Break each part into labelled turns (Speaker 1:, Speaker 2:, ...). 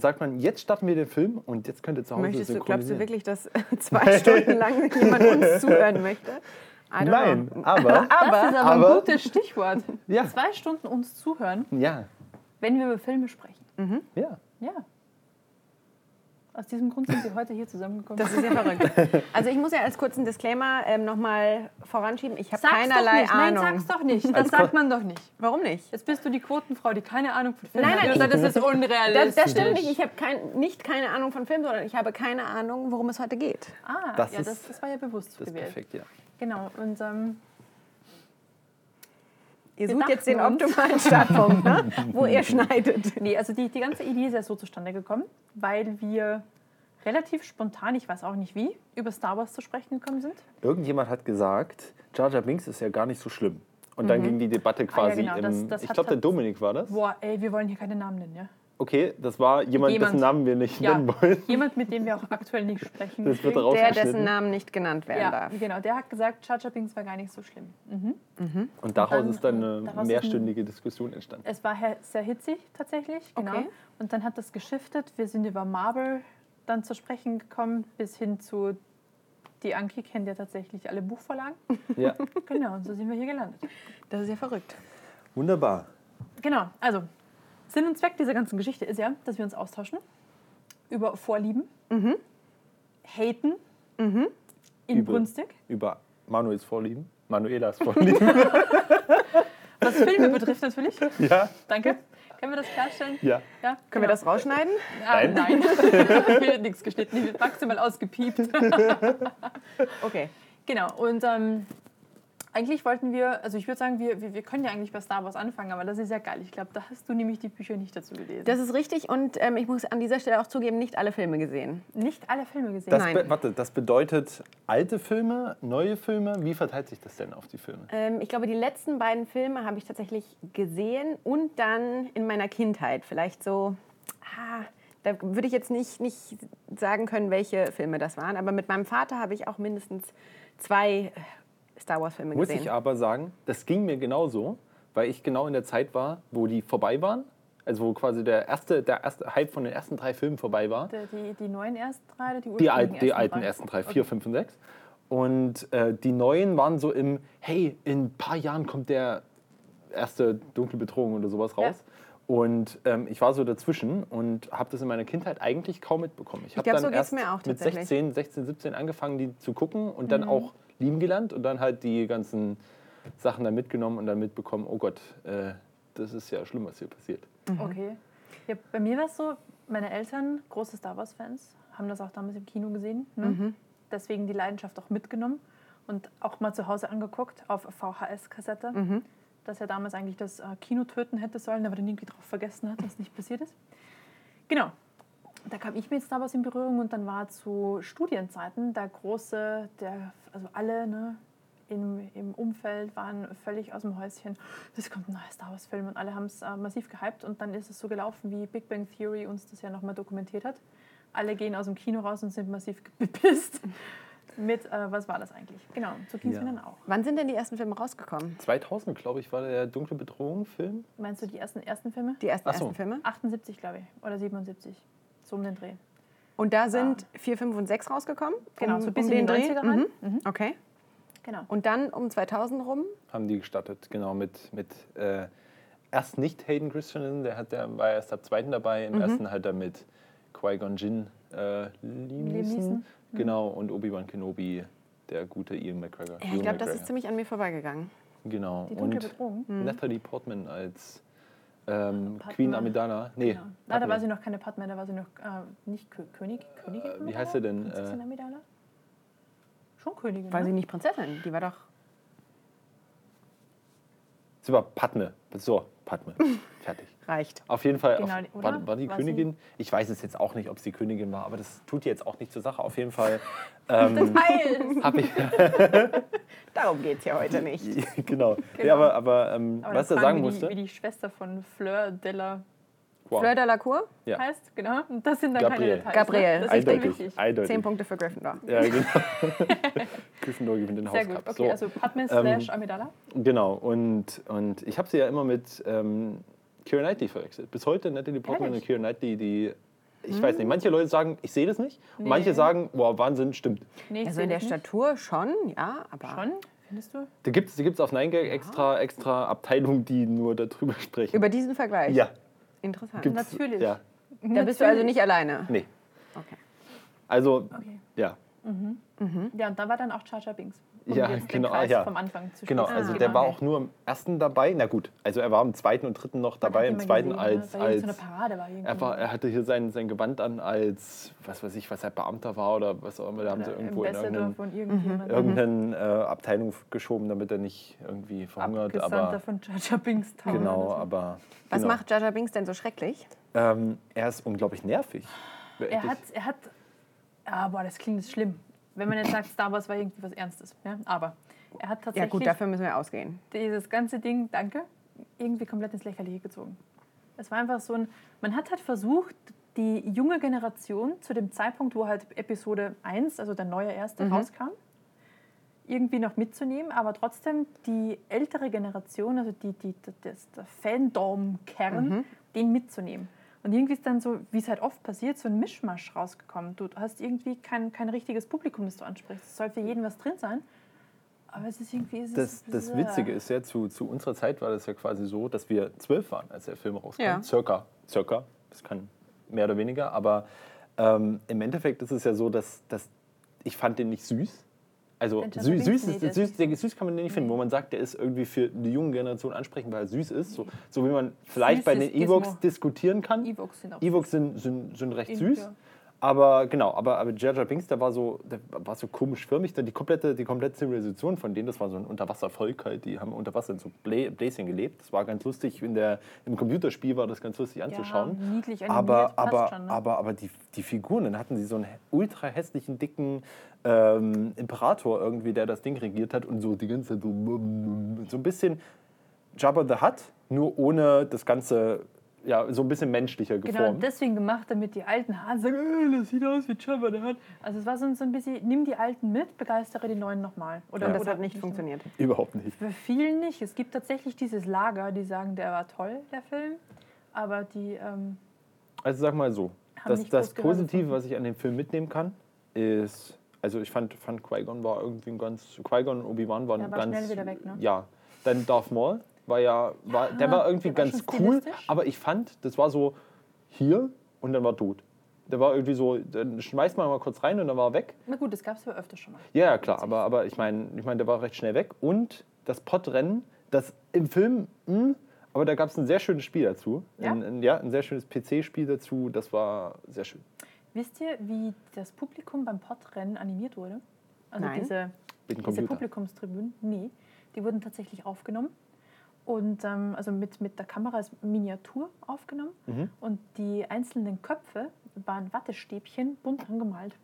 Speaker 1: sagt man, jetzt starten wir den Film und jetzt könnt ihr zu Hause
Speaker 2: Möchtest du, glaubst du wirklich, dass zwei Stunden lang jemand uns zuhören möchte?
Speaker 1: Nein,
Speaker 2: know.
Speaker 1: aber,
Speaker 3: Das ist aber,
Speaker 1: aber-
Speaker 3: ein gutes Stichwort.
Speaker 1: Ja.
Speaker 3: Zwei Stunden uns zuhören,
Speaker 1: ja,
Speaker 3: wenn wir über Filme sprechen.
Speaker 1: ja.
Speaker 3: Ja. Aus diesem Grund sind wir heute hier zusammengekommen.
Speaker 2: Das ist ja verrückt. Also ich muss ja als kurzen Disclaimer ähm, nochmal voranschieben, ich habe keinerlei
Speaker 3: doch nicht. Nein,
Speaker 2: Ahnung.
Speaker 3: sag's doch nicht. Das
Speaker 1: Als
Speaker 3: sagt man doch nicht.
Speaker 2: Warum nicht?
Speaker 3: Jetzt bist du die Quotenfrau, die keine Ahnung von Filmen
Speaker 2: Nein, nein,
Speaker 3: hat.
Speaker 2: ich-
Speaker 3: Und das ist
Speaker 2: Das,
Speaker 3: unrealistisch.
Speaker 2: das stimmt nicht. Ich habe kein, nicht keine Ahnung von Film, sondern ich habe keine Ahnung, worum es heute geht.
Speaker 3: ah,
Speaker 1: Das
Speaker 3: ja,
Speaker 1: ist-
Speaker 3: das, das war ja bewusst
Speaker 1: Das ist
Speaker 3: gewählt.
Speaker 1: perfekt, ja.
Speaker 3: Genau. Und ähm,
Speaker 2: Ihr
Speaker 3: Wir
Speaker 2: sucht jetzt den optimalen Startpunkt, ne? wo ihr schneidet.
Speaker 3: nee, also die, die ganze Idee ist ja so zustande gekommen, weil wir relativ spontan, ich weiß auch nicht wie, über Star Wars zu sprechen gekommen sind.
Speaker 1: Irgendjemand hat gesagt, Jar Jar Binks ist ja gar nicht so schlimm. Und dann ging die Debatte quasi
Speaker 3: genau, das-
Speaker 1: im.
Speaker 3: das
Speaker 1: ich
Speaker 3: hat-
Speaker 1: glaube, der Dominik war das.
Speaker 3: Boah, ey, wir wollen hier keine Namen nennen, ja?
Speaker 1: Okay, das war jemand,
Speaker 3: Jemand.
Speaker 1: dessen Namen wir nicht
Speaker 3: Ja,
Speaker 1: nennen wollen.
Speaker 3: jemand, mit dem wir auch aktuell nicht sprechen.
Speaker 1: Das wird
Speaker 2: Der, dessen Namen nicht genannt werden
Speaker 3: Ja,
Speaker 2: darf.
Speaker 3: genau. Der hat gesagt, Binks war gar nicht so schlimm. Mhm.
Speaker 1: Und daraus
Speaker 3: dann-
Speaker 1: ist dann eine
Speaker 3: ist ein-
Speaker 1: mehrstündige Diskussion entstanden.
Speaker 3: Es war sehr hitzig tatsächlich, genau.
Speaker 2: Okay.
Speaker 3: Und dann hat das geschiftet. Wir sind über Marvel dann zu sprechen gekommen, bis hin zu die Anki kennt ja tatsächlich alle Buchvorlagen.
Speaker 1: Ja,
Speaker 3: Genau, und so sind wir hier gelandet.
Speaker 2: Das ist ja verrückt.
Speaker 1: wunderbar.
Speaker 3: Genau, also Sinn und Zweck dieser ganzen Geschichte ist ja, dass wir uns austauschen über Vorlieben, Haten, inbrünstig,
Speaker 1: Über Manuels Vorlieben, Manuelas Vorlieben.
Speaker 3: was Filme betrifft natürlich.
Speaker 1: ja,
Speaker 3: Danke. Können wir das klarstellen?
Speaker 1: ja.
Speaker 3: Ja,
Speaker 2: Können wir das rausschneiden?
Speaker 3: Ah,
Speaker 1: Nein.
Speaker 3: nein. Wird nichts geschnitten, wird maximal ausgepiept.
Speaker 2: Okay.
Speaker 3: Genau, und ähm, eigentlich wollten wir, also ich würde sagen, wir, wir, wir können ja eigentlich bei Star Wars anfangen, aber das ist ja geil. Ich glaube, da hast du nämlich die Bücher nicht dazu gelesen.
Speaker 2: Das ist richtig und ähm, ich muss an dieser Stelle auch zugeben, nicht alle Filme gesehen.
Speaker 3: nicht alle Filme gesehen.
Speaker 1: Das
Speaker 2: Nein.
Speaker 1: be warte, das bedeutet alte Filme, neue Filme. Wie verteilt sich das denn auf die Filme?
Speaker 2: Ähm, ich glaube, die letzten beiden Filme habe ich tatsächlich gesehen und dann in meiner Kindheit. Vielleicht so, ah, da würde ich jetzt nicht, nicht sagen können, welche Filme das waren, aber mit meinem Vater habe ich auch mindestens zwei äh, Star Wars-Filme
Speaker 1: Muss
Speaker 2: gesehen.
Speaker 1: ich aber sagen, das ging mir genauso, weil ich genau in der Zeit war, wo die vorbei waren. Also wo quasi der erste, der erste Hype von den ersten drei Filmen vorbei war.
Speaker 3: Die, die, die neuen ersten drei oder die
Speaker 1: Die,
Speaker 3: ursprünglichen
Speaker 1: alt, die alten
Speaker 3: drei?
Speaker 1: ersten drei, vier, fünf und sechs. Und äh, die neuen waren so im, hey, in ein paar Jahren kommt der erste dunkle Bedrohung oder sowas raus. Und ähm, ich war so dazwischen und habe das in meiner Kindheit eigentlich kaum mitbekommen. Ich habe
Speaker 2: glaub,
Speaker 1: dann
Speaker 2: so
Speaker 1: erst
Speaker 2: mir auch
Speaker 1: mit
Speaker 2: tatsächlich.
Speaker 1: 16, 16, 17 angefangen, die zu gucken und
Speaker 3: Mhm.
Speaker 1: dann auch lieben gelernt und dann halt die ganzen Sachen dann mitgenommen und dann mitbekommen, oh Gott, äh, das ist ja schlimm, was hier passiert.
Speaker 3: Okay. Ja, bei mir war es so, meine Eltern, große Star Wars-Fans, haben das auch damals im Kino gesehen. Ne? Deswegen die Leidenschaft auch mitgenommen und auch mal zu Hause angeguckt auf VHS-Kassette. Das ja damals eigentlich das äh, Kino töten hätte sollen, aber dann irgendwie drauf vergessen hat, dass nicht passiert ist. Genau. Da kam ich mit Star Wars in Berührung und dann war zu Studienzeiten der große, der, also alle ne, im, im Umfeld waren völlig aus dem Häuschen. Es kommt ein neuer Star Wars-Film und alle haben es äh, massiv gehypt und dann ist es so gelaufen, wie Big Bang Theory uns das ja nochmal dokumentiert hat. Alle gehen aus dem Kino raus und sind massiv bepisst mit, äh, was war das eigentlich? Genau, so ging es
Speaker 1: Ja.
Speaker 3: mir dann auch.
Speaker 2: Wann sind denn die ersten Filme rausgekommen?
Speaker 1: 2000, glaube ich, war der Dunkle Bedrohung-Film.
Speaker 3: Meinst du die ersten, ersten Filme?
Speaker 2: Die ersten,
Speaker 1: so.
Speaker 2: ersten Filme?
Speaker 3: 78, glaube ich, oder 77. So um den Dreh.
Speaker 2: Und da sind 4, 5 und 6 rausgekommen?
Speaker 3: Genau,
Speaker 2: um,
Speaker 3: so bis
Speaker 2: um
Speaker 3: in
Speaker 2: den
Speaker 3: die
Speaker 2: Dreh?
Speaker 3: 90er rein.
Speaker 2: Mhm. Okay.
Speaker 3: Genau.
Speaker 2: Und dann um 2000 rum?
Speaker 1: haben die gestartet, genau, mit, mit äh, erst nicht Hayden Christensen, der, hat, der war erst ab zweiten dabei,
Speaker 2: Mhm.
Speaker 1: im ersten halt er mit Qui-Gon Jinn, äh, Neeson,
Speaker 3: Neeson.
Speaker 1: genau, und Obi-Wan Kenobi, der gute Ian McGregor.
Speaker 2: Ja, ich glaube, das ist ziemlich an mir vorbeigegangen.
Speaker 1: Genau,
Speaker 3: Die dunkle
Speaker 1: und
Speaker 3: Bedrohung.
Speaker 1: Natalie Portman als ähm. Queen Amidala, nee,
Speaker 3: Genau. Ah, da war sie noch keine Padme, da war sie noch äh, nicht Kö König, Königin.
Speaker 1: Äh, wie heißt sie denn?
Speaker 3: Prinzessin
Speaker 1: Äh,
Speaker 3: Amidala? Schon Königin.
Speaker 2: War
Speaker 3: ne?
Speaker 2: sie nicht Prinzessin? Die war doch.
Speaker 1: sie war Padme, so, Padme, fertig.
Speaker 2: Reicht.
Speaker 1: Auf jeden Fall
Speaker 3: Genau,
Speaker 1: auf, war, war die
Speaker 3: War
Speaker 1: Königin. Ich weiß es jetzt auch nicht, ob es die Königin war, aber das tut jetzt auch nicht zur Sache. Auf jeden Fall ähm, ich.
Speaker 2: Darum geht es ja heute nicht.
Speaker 1: genau. Nee,
Speaker 3: Genau.
Speaker 1: aber aber ähm,
Speaker 3: Aber
Speaker 1: was er sagen musste.
Speaker 3: Wie die Schwester von Fleur Della
Speaker 1: wow.
Speaker 2: Fleur de la Cour?
Speaker 1: Ja.
Speaker 3: heißt, genau. Und das sind dann
Speaker 1: Gabriel.
Speaker 3: keine Details.
Speaker 2: Gabriel.
Speaker 3: Ne? Das ist dann
Speaker 1: Eindeutig.
Speaker 3: wichtig.
Speaker 1: Eindeutig.
Speaker 2: Zehn Punkte für Gryffindor.
Speaker 1: Ja, genau. Gryffindor gewinnt den
Speaker 3: Sehr gut. Okay,
Speaker 1: so,
Speaker 3: also Padme
Speaker 1: Ähm,
Speaker 3: slash Amidala.
Speaker 1: Genau. Und, und ich habe sie ja immer mit ähm, Keira Knightley verwechselt. Bis heute Natalie Portman und? Keira Knightley die ich weiß nicht, manche Leute sagen, ich sehe das nicht. Und manche
Speaker 3: Nee.
Speaker 1: sagen, boah, Wahnsinn, stimmt.
Speaker 3: Nee, ich
Speaker 2: Also in der
Speaker 3: das nicht.
Speaker 2: Statur schon, ja, aber.
Speaker 3: Schon? Findest du?
Speaker 1: Da gibt es da gibt's auf 9gag extra, extra Abteilungen, die nur darüber sprechen.
Speaker 2: Über diesen Vergleich.
Speaker 1: ja,
Speaker 2: Interessant.
Speaker 1: gibt's,
Speaker 3: Natürlich.
Speaker 1: Ja,
Speaker 2: Da bist du also nicht alleine.
Speaker 1: nee.
Speaker 2: Okay.
Speaker 1: Also,
Speaker 3: Okay.
Speaker 1: ja.
Speaker 3: Ja, und da war dann auch Jar Binks. Um
Speaker 1: Ja,
Speaker 3: jetzt
Speaker 1: genau,
Speaker 3: Den Kreis
Speaker 1: ja.
Speaker 3: vom Anfang zu
Speaker 1: Genau, also
Speaker 3: Ah,
Speaker 1: der war
Speaker 3: okay.
Speaker 1: auch nur im ersten dabei. Na gut, also er war im zweiten und dritten noch dabei. Im zweiten
Speaker 3: gesehen,
Speaker 1: als,
Speaker 3: ne? Irgend
Speaker 1: als
Speaker 3: so eine Parade war irgendwie.
Speaker 1: er, war, er hatte hier sein, sein Gewand an als, was weiß ich, was er Beamter war oder was auch immer. Da haben sie irgendwo in irgendeine,
Speaker 3: von irgendjemandem.
Speaker 1: irgendeine äh, Abteilung geschoben, damit er nicht irgendwie verhungert.
Speaker 3: Abgesandter
Speaker 1: Aber
Speaker 3: von Jar Binks Town.
Speaker 1: genau, aber
Speaker 2: Was
Speaker 1: genau.
Speaker 2: macht Jar Binks denn so schrecklich?
Speaker 1: Ähm, er ist unglaublich nervig.
Speaker 3: Er hat, er hat, ah, boah, das klingt schlimm. Wenn man jetzt sagt, Star Wars war irgendwie was Ernstes. Ja? Aber er hat
Speaker 2: Ja
Speaker 3: tatsächlich
Speaker 2: gut, dafür müssen wir ausgehen.
Speaker 3: dieses ganze Ding, danke, irgendwie komplett ins Lächerliche gezogen. Es war einfach so ein, man hat halt versucht, die junge Generation zu dem Zeitpunkt, wo halt Episode 1, also der neue erste, rauskam, irgendwie noch mitzunehmen, aber trotzdem die ältere Generation, also die, die, das, der Fandom-Kern, den mitzunehmen. Und irgendwie ist dann so, wie es halt oft passiert, so ein Mischmasch rausgekommen. Du hast irgendwie kein, kein richtiges Publikum, das du ansprichst. Es soll für jeden was drin sein. Aber es ist irgendwie. Es
Speaker 1: Das,
Speaker 3: ist,
Speaker 1: das Witzige ist ja, zu, zu unserer Zeit war das ja quasi so, dass wir zwölf waren, als der Film rauskam.
Speaker 2: Ja.
Speaker 1: Circa, circa. Das kann mehr oder weniger. Aber ähm, im Endeffekt ist es ja so, dass, dass ich fand den nicht süß. Also süß, süß, ist, süß, der, süß kann man den nicht finden, wo man sagt, der ist irgendwie für die junge Generation ansprechend, weil er süß ist. So, so wie man vielleicht bei den. Evox diskutieren kann.
Speaker 3: Evox sind auch
Speaker 1: Evox sind, sind, sind recht süß.
Speaker 3: ja.
Speaker 1: Aber genau, aber, aber Jar Jar Binks, der war so, der war so komisch förmig. Die komplette, die komplette Zivilisation von denen, das war so ein Unterwasservolk halt, die haben unter Wasser in so Blä Bläschen gelebt. Das war ganz lustig. In der, Im Computerspiel war das ganz lustig anzuschauen.
Speaker 3: Ja, niedlich animiert,
Speaker 1: aber, aber,
Speaker 3: schon, ne?
Speaker 1: aber, aber die, die Figuren, dann hatten sie so einen ultra hässlichen, dicken ähm, Imperator irgendwie, der das Ding regiert hat und so die ganze Zeit so, so ein bisschen Jabba the Hutt, nur ohne das Ganze, ja, so ein bisschen menschlicher
Speaker 3: Genau,
Speaker 1: geformt.
Speaker 3: deswegen gemacht, damit die alten Hasen sagen, äh, das sieht aus wie Jabba der hat. Also es war so, ein- so ein bisschen, nimm die alten mit, begeistere die neuen nochmal. Oder,
Speaker 2: Und das
Speaker 3: oder
Speaker 2: hat nicht funktioniert.
Speaker 1: Überhaupt nicht.
Speaker 3: Für vielen nicht. Es gibt tatsächlich dieses Lager, die sagen, der war toll, der Film. Aber die, ähm,
Speaker 1: Also sag mal so, das, das Positive,
Speaker 3: gefunden.
Speaker 1: was ich an dem Film mitnehmen kann, ist, also ich fand, fand Qui-Gon war irgendwie ein ganz, Qui-Gon und Obi-Wan waren
Speaker 3: Der war
Speaker 1: ganz,
Speaker 3: schnell wieder weg, ne?
Speaker 1: ja. Dann Darth Maul war ja, war, der war irgendwie
Speaker 3: der war
Speaker 1: ganz
Speaker 3: schon
Speaker 1: cool, aber ich fand, das war so hier und dann war tot. Der war irgendwie so, dann schmeißt man mal kurz rein und dann war er weg.
Speaker 3: na gut, das gab es ja öfter schon mal.
Speaker 1: Ja, ja, klar, aber, aber ich meine, ich mein, der war recht schnell weg. Und das Podrennen, das im Film, mh, aber da gab es ein sehr schönes Spiel dazu.
Speaker 3: Ja?
Speaker 1: Ein, ein, ja, ein sehr schönes PC-Spiel dazu, das war sehr schön.
Speaker 3: Wisst ihr, wie das Publikum beim Podrennen animiert wurde? Also
Speaker 2: Nein.
Speaker 3: diese, diese. Publikumstribünen? Nee, die wurden tatsächlich aufgenommen. Und ähm, also mit, mit der Kamera als Miniatur aufgenommen.
Speaker 1: Mhm.
Speaker 3: Und die einzelnen Köpfe waren Wattestäbchen bunt angemalt.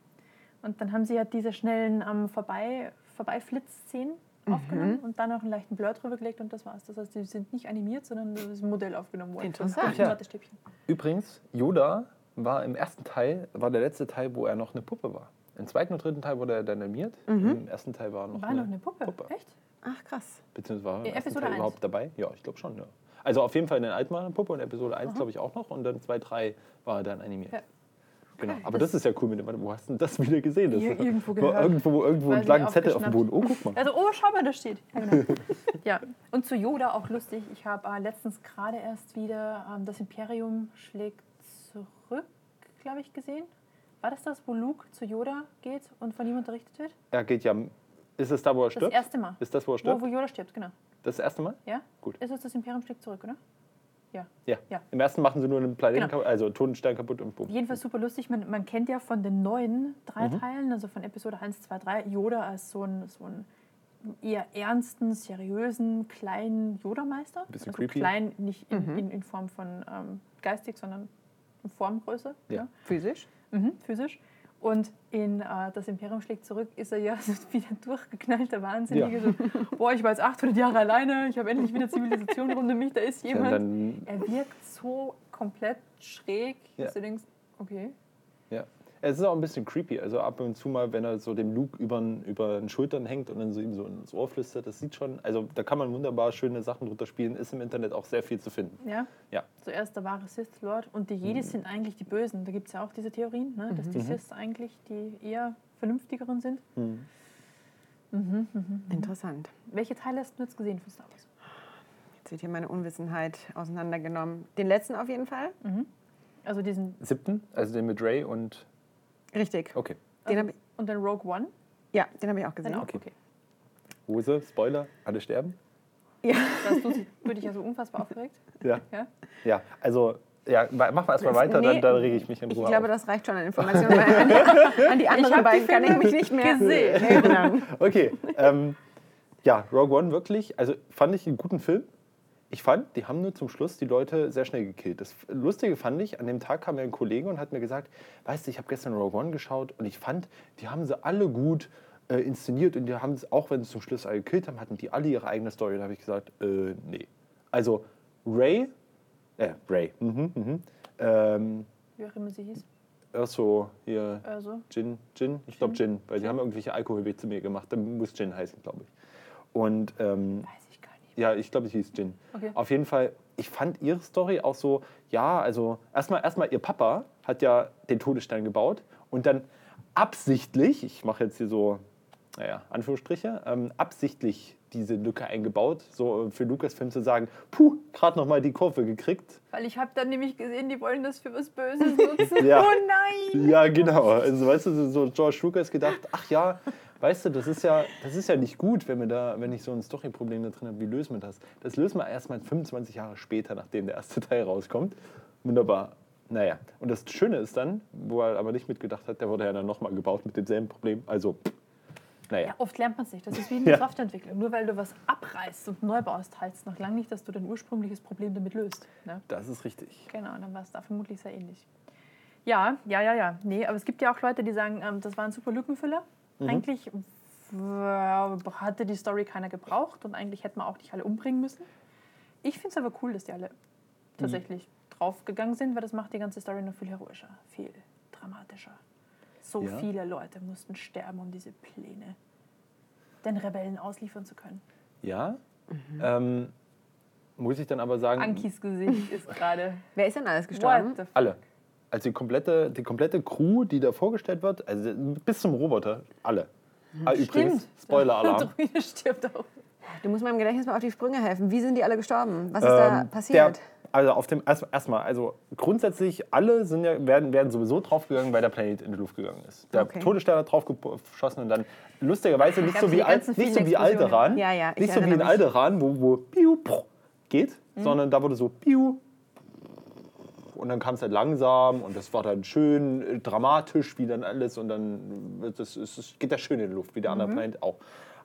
Speaker 3: Und dann haben sie halt diese schnellen ähm, Vorbei, Vorbeiflitz-Szenen
Speaker 1: Mhm.
Speaker 3: aufgenommen und dann noch einen leichten Blur drüber gelegt und das war's. Das heißt, die sind nicht animiert, sondern das ist ein Modell aufgenommen worden.
Speaker 2: Interessant.
Speaker 1: Ja.
Speaker 3: Wattestäbchen.
Speaker 1: Übrigens, Yoda war im ersten Teil, war der letzte Teil, wo er noch eine Puppe war. Im zweiten und dritten Teil wurde er dann animiert. Im ersten Teil war noch,
Speaker 3: War
Speaker 1: eine,
Speaker 3: noch eine Puppe.
Speaker 1: Puppe.
Speaker 3: Echt?
Speaker 2: Ach krass.
Speaker 1: Beziehungsweise war er
Speaker 3: Episode
Speaker 1: Teil überhaupt dabei? Ja, ich glaube schon. Ja. Also auf jeden Fall in den alten war eine Puppe und Episode 1 glaube ich auch noch und dann 2, 3 war er dann animiert.
Speaker 3: Ja.
Speaker 1: Genau. Aber das, ist ja cool mit dem, wo hast du das wieder gesehen? Das
Speaker 3: Ir- irgendwo gehört.
Speaker 1: irgendwo, irgendwo
Speaker 3: Weiß
Speaker 1: einen
Speaker 3: nicht,
Speaker 1: langen Zettel auf dem. Boden. Oh, guck mal.
Speaker 3: Also, oh, schau mal, da steht. Ja, genau. ja. Und zu Yoda auch lustig. Ich habe äh, letztens gerade erst wieder ähm, Das Imperium schlägt zurück, glaube ich, gesehen. War das das, wo Luke zu Yoda geht und von ihm unterrichtet wird?
Speaker 1: Er geht ja. Ist es da, wo er
Speaker 3: Das
Speaker 1: stirbt?
Speaker 3: erste Mal.
Speaker 1: Ist das, wo er
Speaker 3: Wo,
Speaker 1: stirbt?
Speaker 3: wo Yoda stirbt, genau.
Speaker 1: Das erste Mal?
Speaker 3: Ja?
Speaker 1: Gut.
Speaker 3: Ist es das Imperium schlägt zurück, oder? Ja.
Speaker 1: Ja.
Speaker 3: Ja.
Speaker 1: Im ersten machen sie nur einen Planeten,
Speaker 3: Genau.
Speaker 1: kaputt, also Totenstern kaputt und boom.
Speaker 3: Jedenfalls super lustig. Man, man kennt ja von den neuen drei
Speaker 1: Mhm.
Speaker 3: Teilen, also von Episode 1, 2, 3, Yoda als so ein, so ein eher ernsten, seriösen, kleinen Yoda-Meister.
Speaker 1: Bisschen
Speaker 3: also
Speaker 1: creepy.
Speaker 3: klein, nicht in, in, in Form von ähm, geistig, sondern in Formgröße,
Speaker 1: Ja.
Speaker 3: ja.
Speaker 2: Physisch?
Speaker 3: Mhm, physisch. Und in äh, Das Imperium schlägt zurück ist er ja so wie der durchgeknallte Wahnsinnige. So, boah, ich war jetzt 800 Jahre alleine, ich habe endlich wieder Zivilisation rund um mich, da ist
Speaker 1: Ja,
Speaker 3: jemand.
Speaker 1: dann,
Speaker 3: Er wirkt so komplett schräg,
Speaker 1: Ja.
Speaker 3: dass du denkst, okay.
Speaker 1: Es ist auch ein bisschen creepy. Also ab und zu mal, wenn er so dem Luke über, über den Schultern hängt und dann so ihm so ins Ohr flüstert, das sieht schon, also da kann man wunderbar schöne Sachen drunter spielen. Ist im Internet auch sehr viel zu finden.
Speaker 3: Ja.
Speaker 1: Ja.
Speaker 3: Zuerst der wahre Sith Lord und die Jedis sind eigentlich die Bösen. Da gibt es ja auch diese Theorien, ne? dass die Siths eigentlich die eher vernünftigeren sind.
Speaker 2: Interessant.
Speaker 3: Welche Teile hast du jetzt gesehen von Star Wars?
Speaker 2: Jetzt wird hier meine Unwissenheit auseinandergenommen. Den letzten auf jeden Fall.
Speaker 3: Also diesen
Speaker 1: Siebten, also den mit Ray und.
Speaker 2: Richtig.
Speaker 1: Okay.
Speaker 2: Den hab ich,
Speaker 3: und den Rogue One?
Speaker 2: ja, den habe ich auch
Speaker 3: Dann
Speaker 2: gesehen.
Speaker 3: auch,
Speaker 1: Okay.
Speaker 3: okay.
Speaker 1: Hose, Spoiler, alle sterben.
Speaker 2: Ja.
Speaker 3: Das würde ich ja so unfassbar aufgeregt.
Speaker 1: Ja.
Speaker 3: Ja?
Speaker 1: Ja, also, ja, ma- machen wir erstmal
Speaker 2: Das-
Speaker 1: weiter,
Speaker 2: nee,
Speaker 1: dann, dann rege ich mich in
Speaker 2: Ich
Speaker 1: Ruhe
Speaker 2: glaube,
Speaker 1: auf.
Speaker 2: das reicht schon an Informationen. weil An die, an die anderen
Speaker 3: hab die
Speaker 2: beiden kann ich
Speaker 3: Filme
Speaker 2: mich nicht mehr
Speaker 3: gesehen.
Speaker 2: erinnern.
Speaker 1: Okay, ähm, ja, Rogue One wirklich, also fand ich einen guten Film. Ich fand, die haben nur zum Schluss die Leute sehr schnell gekillt. Das Lustige fand ich, an dem Tag kam mir ein Kollege und hat mir gesagt, weißt du, ich habe gestern Rogue One geschaut und ich fand, die haben sie alle gut äh, inszeniert und die haben es, auch wenn sie zum Schluss alle gekillt haben, hatten die alle ihre eigene Story. Da habe ich gesagt, äh, nee. Also Ray, äh, Ray, mhm, mhm, ähm,
Speaker 3: Wie auch immer sie hieß.
Speaker 1: Erso, hier,
Speaker 3: Also,
Speaker 1: Gin, Gin, ich glaube Gin, weil die haben irgendwelche Alkoholweg zu mir gemacht. Dann muss Gin heißen, glaube ich. Und ähm,
Speaker 3: weiß.
Speaker 1: Ja, ich glaube, es hieß Gin.
Speaker 3: Okay.
Speaker 1: Auf jeden Fall, ich fand ihre Story auch so, ja, also erstmal, erstmal ihr Papa hat ja den Todesstern gebaut und dann absichtlich, ich mache jetzt hier so, naja, Anführungsstriche, ähm, absichtlich diese Lücke eingebaut, so für Lukas-Film zu sagen, puh, gerade noch mal die Kurve gekriegt.
Speaker 3: Weil ich habe dann nämlich gesehen, die wollen das für was Böses nutzen.
Speaker 1: Ja.
Speaker 3: Oh nein!
Speaker 1: Ja, genau. Also, weißt du, so George Lucas gedacht, ach ja, weißt du, das ist ja, das ist ja nicht gut, wenn, wir da, wenn ich so ein Story-Problem da drin habe. Wie lösen wir das? Das lösen wir erst mal 25 Jahre später, nachdem der erste Teil rauskommt. Wunderbar. Naja, und das Schöne ist dann, wo er aber nicht mitgedacht hat, der wurde ja dann nochmal gebaut mit demselben Problem. Also, naja.
Speaker 3: Ja, oft lernt man es nicht. Das ist wie in
Speaker 1: Ja.
Speaker 3: Softwareentwicklung. Nur weil du was abreißt und neu baust, heißt es noch lange nicht, dass du dein ursprüngliches Problem damit löst. Ne?
Speaker 1: Das ist richtig.
Speaker 3: Genau, dann war es da vermutlich sehr ähnlich. Ja, ja, ja, ja. Nee, aber es gibt ja auch Leute, die sagen, ähm, das war ein super Lückenfüller. Eigentlich w- hatte die Story keiner gebraucht und eigentlich hätten wir auch nicht alle umbringen müssen. Ich finde es aber cool, dass die alle tatsächlich draufgegangen sind, weil das macht die ganze Story noch viel heroischer, viel dramatischer. So
Speaker 1: Ja.
Speaker 3: viele Leute mussten sterben, um diese Pläne den Rebellen ausliefern zu können.
Speaker 1: Ja. Ähm, muss ich dann aber sagen,
Speaker 3: Ankis Gesicht ist gerade.
Speaker 2: Wer ist denn alles gestorben?
Speaker 1: Alle. Also die komplette, die komplette Crew, die da vorgestellt wird, also bis zum Roboter, alle. Ah, übrigens, Spoiler-Alarm.
Speaker 3: Druide stirbt auch.
Speaker 2: Du musst meinem Gedächtnis mal auf die Sprünge helfen. Wie sind die alle gestorben? Was ist da
Speaker 1: Ähm,
Speaker 2: passiert?
Speaker 1: Der, also auf dem erst- erstmal, also grundsätzlich alle sind ja, werden, werden sowieso draufgegangen, weil der Planet in die Luft gegangen ist. Der
Speaker 2: Okay.
Speaker 1: Todesstern hat drauf geschossen und dann lustigerweise nicht so wie,
Speaker 3: die
Speaker 1: Al, nicht so wie. Alderan,
Speaker 2: Ja, ja, ich
Speaker 1: nicht so wie in
Speaker 2: mich.
Speaker 1: Alderan, wo, wo piu, geht,
Speaker 3: Mhm.
Speaker 1: sondern da wurde so piu und dann kam es halt langsam und das war dann schön äh, dramatisch, wie dann alles und dann wird das, es es geht das schön in die Luft, wie der
Speaker 2: Mhm.
Speaker 1: andere Planet auch.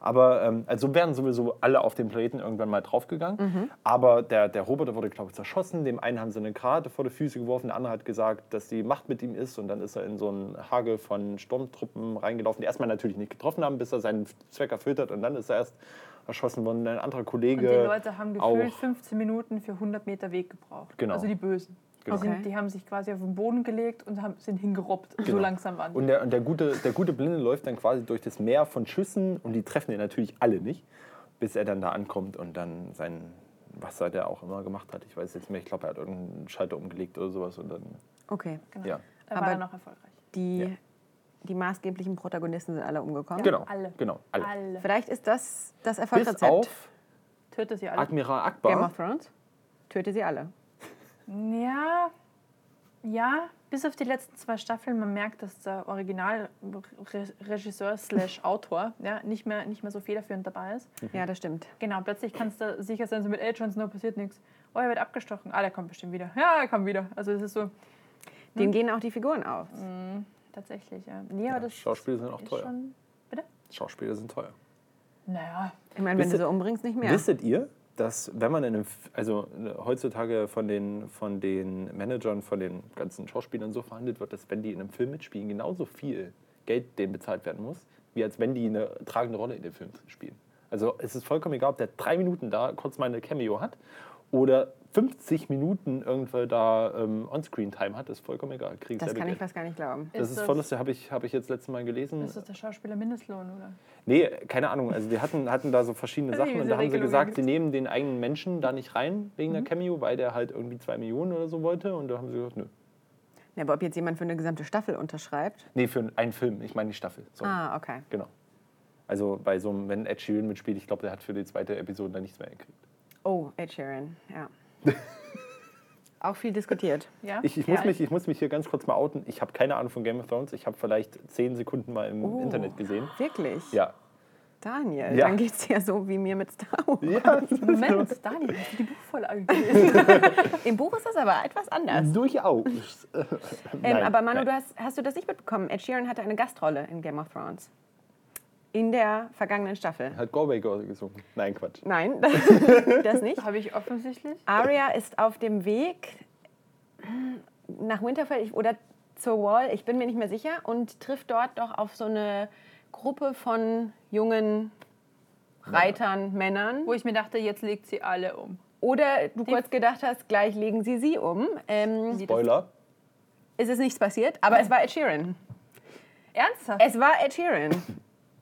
Speaker 1: Aber ähm, also wären sowieso alle auf dem Planeten irgendwann mal draufgegangen.
Speaker 2: Mhm.
Speaker 1: Aber der, der Roboter wurde, glaube ich, zerschossen. Dem einen haben sie eine Karte vor die Füße geworfen, der andere hat gesagt, dass die Macht mit ihm ist. Und dann ist er in so einen Hagel von Sturmtruppen reingelaufen, die erstmal natürlich nicht getroffen haben, bis er seinen Zweck erfüllt hat. Und dann ist er erst erschossen worden. Ein anderer Kollege.
Speaker 3: Und die Leute haben gefühlt
Speaker 1: auch.
Speaker 3: 15 Minuten für 100 Meter Weg gebraucht.
Speaker 1: Genau.
Speaker 3: Also die Bösen.
Speaker 1: Genau.
Speaker 3: Die, sind, die haben sich quasi auf den Boden gelegt und haben, sind hingerobbt. So
Speaker 1: Genau.
Speaker 3: langsam waren.
Speaker 1: Und der, und der, gute, der gute Blinde läuft dann quasi durch das Meer von Schüssen und die treffen ihn natürlich alle nicht, bis er dann da ankommt und dann sein, was er auch immer gemacht hat, ich weiß jetzt nicht mehr, ich glaube, er hat irgendeinen Schalter umgelegt oder sowas und dann,
Speaker 2: Okay.
Speaker 3: Genau.
Speaker 1: ja,
Speaker 3: Da
Speaker 2: Aber-
Speaker 3: war er noch erfolgreich.
Speaker 2: Die,
Speaker 1: Ja.
Speaker 2: die maßgeblichen Protagonisten sind alle umgekommen.
Speaker 1: genau,
Speaker 3: alle.
Speaker 1: genau, alle.
Speaker 3: Alle.
Speaker 2: Vielleicht ist das das
Speaker 1: Bis
Speaker 2: Erfolgsrezept.
Speaker 1: auf
Speaker 3: Tötet sie alle.
Speaker 1: Admiral
Speaker 2: Game
Speaker 1: Akbar,
Speaker 2: of Thrones. Töte sie alle.
Speaker 3: Ja, ja, bis auf die letzten zwei Staffeln, man merkt, dass der Originalregisseur slash Autor ja, nicht, mehr, nicht mehr so federführend dabei ist.
Speaker 2: Ja, das stimmt.
Speaker 3: Genau, plötzlich kannst du sicher sein, so mit Age Jon Snow passiert nichts. Oh, er wird abgestochen. Ah, der kommt bestimmt wieder. Ja, er kommt wieder. Also es ist so,
Speaker 2: Dem gehen auch die Figuren auf.
Speaker 3: tatsächlich, ja. Nee, aber das
Speaker 1: Schauspieler sind auch
Speaker 3: ist
Speaker 1: teuer.
Speaker 3: Schon, bitte?
Speaker 1: Schauspieler sind teuer.
Speaker 3: Naja,
Speaker 2: Ich meine, wenn
Speaker 1: Wisst
Speaker 2: du so umbringst, nicht mehr.
Speaker 1: Wisstet ihr, dass wenn man in einem, also äh, heutzutage von den, von den Managern, von den ganzen Schauspielern so verhandelt wird, dass wenn die in einem Film mitspielen, genauso viel Geld denen bezahlt werden muss, wie als wenn die eine tragende Rolle in dem Film spielen. Also es ist vollkommen egal, ob der drei Minuten da kurz mal eine Cameo hat oder 50 Minuten irgendwo da ähm, On-Screen-Time hat, ist vollkommen egal. Krieg
Speaker 2: Das kann ich
Speaker 1: Geld.
Speaker 2: fast gar nicht glauben.
Speaker 1: Das
Speaker 3: Ist
Speaker 1: ist
Speaker 3: das-
Speaker 1: voll lustig, habe ich, hab ich jetzt letztes Mal gelesen.
Speaker 3: Ist das der Schauspieler Mindestlohn, oder?
Speaker 1: Nee, keine Ahnung. Also die hatten, hatten da so verschiedene Sachen und da haben sie
Speaker 3: Regelung
Speaker 1: gesagt,
Speaker 3: gibt.
Speaker 1: sie nehmen den eigenen Menschen da nicht rein wegen
Speaker 2: Mhm.
Speaker 1: der Cameo, weil der halt irgendwie zwei Millionen oder so wollte. Und da haben sie gesagt, nö.
Speaker 2: Ja, aber ob jetzt jemand für eine gesamte Staffel unterschreibt?
Speaker 1: Nee, für einen Film. Ich meine die Staffel. So,
Speaker 2: Ah, okay.
Speaker 1: Genau. Also bei so einem, wenn Ed Sheeran mitspielt, ich glaube, der hat für die zweite Episode dann nichts mehr gekriegt.
Speaker 2: Oh, Ed Sheeran, ja. Auch viel diskutiert.
Speaker 3: Ja?
Speaker 1: Ich, ich,
Speaker 3: Ja,
Speaker 1: muss mich, ich muss mich hier ganz kurz mal outen. Ich habe keine Ahnung von Game of Thrones. Ich habe vielleicht zehn Sekunden mal im
Speaker 2: Oh.
Speaker 1: Internet gesehen.
Speaker 2: Wirklich?
Speaker 1: Ja.
Speaker 2: Daniel,
Speaker 1: Ja.
Speaker 2: dann geht es ja so wie mir mit Star Wars.
Speaker 1: Ja,
Speaker 3: Moment, Daniel, hast du die Buchvorlage gelesen?
Speaker 2: Im Buch ist das aber etwas anders.
Speaker 1: durchaus.
Speaker 2: Ähm,
Speaker 1: Nein,
Speaker 2: aber Manu, du hast, hast du das nicht mitbekommen? Ed Sheeran hatte eine Gastrolle in Game of Thrones. In der vergangenen Staffel.
Speaker 1: Hat Galway gesungen. Nein, Quatsch.
Speaker 2: Nein, das nicht.
Speaker 3: Habe ich offensichtlich.
Speaker 2: Arya ist auf dem Weg nach Winterfell oder zur Wall, ich bin mir nicht mehr sicher, und trifft dort doch auf so eine Gruppe von jungen Reitern, Männern.
Speaker 3: Wo ich mir dachte, jetzt legt sie alle um.
Speaker 2: Oder du kurz gedacht hast, gleich legen sie sie um. Ähm,
Speaker 1: Spoiler.
Speaker 2: es ist nichts passiert, aber es war Ed Sheeran.
Speaker 3: Ernsthaft?
Speaker 2: Es war Ed Sheeran.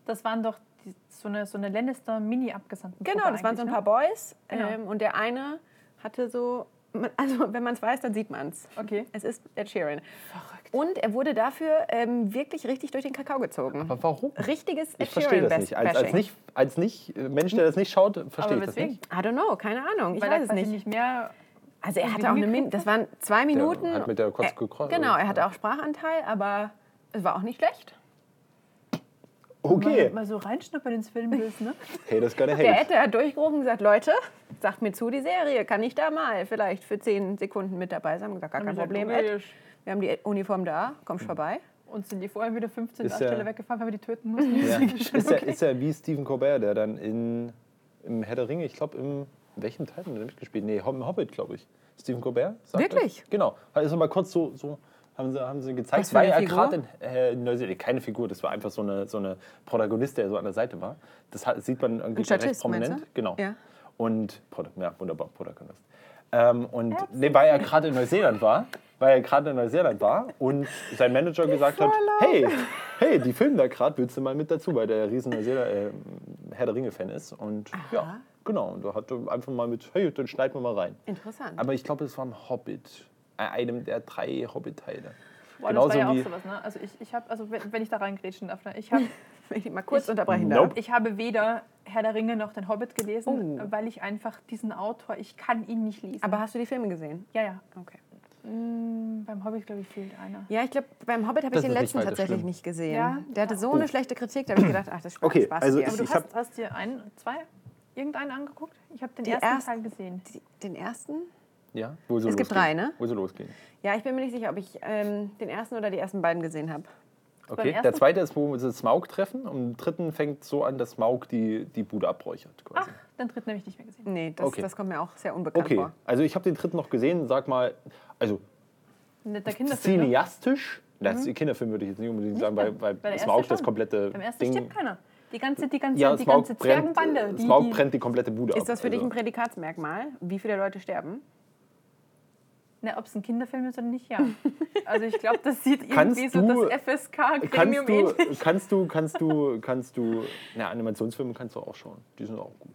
Speaker 3: Das waren doch die, so eine, so eine Lannister-Mini-Abgesandten.
Speaker 2: Genau, das waren so ein paar Boys.
Speaker 3: Genau.
Speaker 2: Ähm, und der eine hatte so, also wenn man es weiß, dann sieht man es.
Speaker 3: Okay.
Speaker 2: Es ist Ed Sheeran.
Speaker 3: Verrückt.
Speaker 2: Und er wurde dafür ähm, wirklich richtig durch den Kakao gezogen.
Speaker 1: Aber warum?
Speaker 2: Richtiges Ed
Speaker 1: Ich verstehe das
Speaker 2: Sheeran
Speaker 1: nicht. Als, als, nicht. als nicht äh, Mensch, der das nicht schaut, verstehe
Speaker 3: Aber
Speaker 1: ich das nicht.
Speaker 2: I don't know, keine Ahnung. Ich
Speaker 3: Weil
Speaker 2: weiß es nicht.
Speaker 3: nicht mehr.
Speaker 2: Also er hatte auch eine
Speaker 3: Mikro-
Speaker 2: Min das waren zwei Minuten.
Speaker 1: hat mit der kurz
Speaker 2: Äh,
Speaker 1: gekreuzt.
Speaker 2: Genau, er hatte auch Sprachanteil, aber es war auch nicht schlecht.
Speaker 1: Okay.
Speaker 3: Mal, mal so reinschnuppern ins Filmbild, ne?
Speaker 1: Hey, das gonna
Speaker 2: Der
Speaker 1: hate.
Speaker 2: Ed hat durchgerufen und gesagt, Leute, sagt mir zu, die Serie, kann ich da mal vielleicht für zehn Sekunden mit dabei sein? Gesagt, gar kein Problem, Ed. Wir haben die Uniform da, kommst vorbei.
Speaker 3: Und sind die vorher wieder 15
Speaker 1: Ist ja-
Speaker 3: Darsteller weggefahren, weil wir die töten mussten?
Speaker 1: Ja. Ist, ja, ist ja wie Stephen Colbert, der dann in, im Herr der Ringe, ich glaube, im in welchem Teil hat er mitgespielt? Nee, im Hobbit, glaube ich. Stephen Colbert? sagt
Speaker 2: Wirklich?
Speaker 1: Das? Genau. Also mal kurz so, so haben sie, haben sie gezeigt,
Speaker 2: Was
Speaker 1: er
Speaker 2: Figur?
Speaker 1: gerade in äh, Neuseeland, keine Figur, das war einfach so eine, so eine Protagonist, der so an der Seite war. Das hat, sieht man irgendwie
Speaker 2: Statist,
Speaker 1: recht prominent. Genau.
Speaker 2: Ja.
Speaker 1: Und, ja, wunderbar, Protagonist. Ähm, und nee, weil er gerade in Neuseeland war, weil er gerade in Neuseeland war und sein Manager gesagt hat, hey, hey, die filmen da gerade, willst du mal mit dazu, weil der riesen Neuseeland, äh, Herr der Ringe-Fan ist. Und ja, genau, und da hat er einfach mal mit, hey, dann schneiden wir mal rein.
Speaker 2: Interessant.
Speaker 1: Aber ich glaube, es war ein Hobbit, einem der drei Hobbit-Teile.
Speaker 3: Boah,
Speaker 1: Genauso
Speaker 3: das war ja
Speaker 1: wie-
Speaker 3: auch sowas, ne? Also ich, ich habe, also wenn, wenn ich da reingrätschen darf, ne? ich habe
Speaker 2: Wenn ich mal kurz unterbrechen
Speaker 1: Nope.
Speaker 2: darf.
Speaker 3: ich habe weder Herr der Ringe noch den Hobbit gelesen,
Speaker 2: Oh.
Speaker 3: weil ich einfach diesen Autor, ich kann ihn nicht lesen.
Speaker 2: Aber hast du die Filme gesehen?
Speaker 3: ja, ja.
Speaker 2: Okay.
Speaker 3: Mm, beim Hobbit, glaube ich, fehlt einer.
Speaker 2: Ja, ich glaube, beim Hobbit habe ich den letzten tatsächlich
Speaker 1: schlimm.
Speaker 2: nicht gesehen.
Speaker 3: Ja?
Speaker 2: Der hatte so eine schlechte Kritik, da habe ich gedacht, ach, das ist
Speaker 1: Okay,
Speaker 2: Spaß
Speaker 1: also
Speaker 2: hier.
Speaker 3: Aber du
Speaker 1: Ich
Speaker 3: hast, hast dir einen, zwei, irgendeinen angeguckt? Ich habe den ersten
Speaker 2: erst-
Speaker 3: Teil gesehen.
Speaker 2: Die- Den ersten?
Speaker 1: Ja, wo so
Speaker 2: Es gibt drei, ne?
Speaker 1: Wo so losging.
Speaker 2: Ja, ich bin mir nicht sicher, ob ich ähm, den ersten oder die ersten beiden gesehen habe.
Speaker 1: Okay, der zweite ist, wo sie Smaug treffen. Und im dritten fängt so an, dass Smaug die, die Bude abräuchert.
Speaker 3: Ach,
Speaker 1: Quasi.
Speaker 3: den dritten habe ich nicht mehr gesehen.
Speaker 2: Nee, das,
Speaker 1: Okay.
Speaker 2: das kommt mir auch sehr unbekannt
Speaker 1: Okay,
Speaker 2: vor.
Speaker 1: also ich habe den dritten noch gesehen. Sag mal, also
Speaker 3: Netter Kinderfilm. ne?
Speaker 1: cineastisch. Das Kinderfilm würde ich jetzt nicht unbedingt sagen, weil, weil
Speaker 3: erste
Speaker 1: Smaug das komplette
Speaker 3: Beim ersten
Speaker 1: Ding.
Speaker 3: stirbt keiner. Die ganze, die ganze,
Speaker 1: Ja,
Speaker 3: die
Speaker 1: Smaug
Speaker 3: ganze
Speaker 1: brennt,
Speaker 3: Zwergenbande. Die,
Speaker 1: Smaug brennt die komplette Bude ab.
Speaker 2: Ist das für dich
Speaker 1: also.
Speaker 2: ein Prädikatsmerkmal, wie viele Leute sterben?
Speaker 3: Na, ob es ein Kinderfilm ist oder nicht, ja. Also ich glaube, das sieht
Speaker 1: Kannst
Speaker 3: irgendwie so
Speaker 1: du-
Speaker 3: das FSK-Gremium
Speaker 1: Kannst du,
Speaker 3: ähnlich.
Speaker 1: kannst du, kannst du, kannst du, na, Animationsfilme kannst du auch schauen. Die sind auch gut.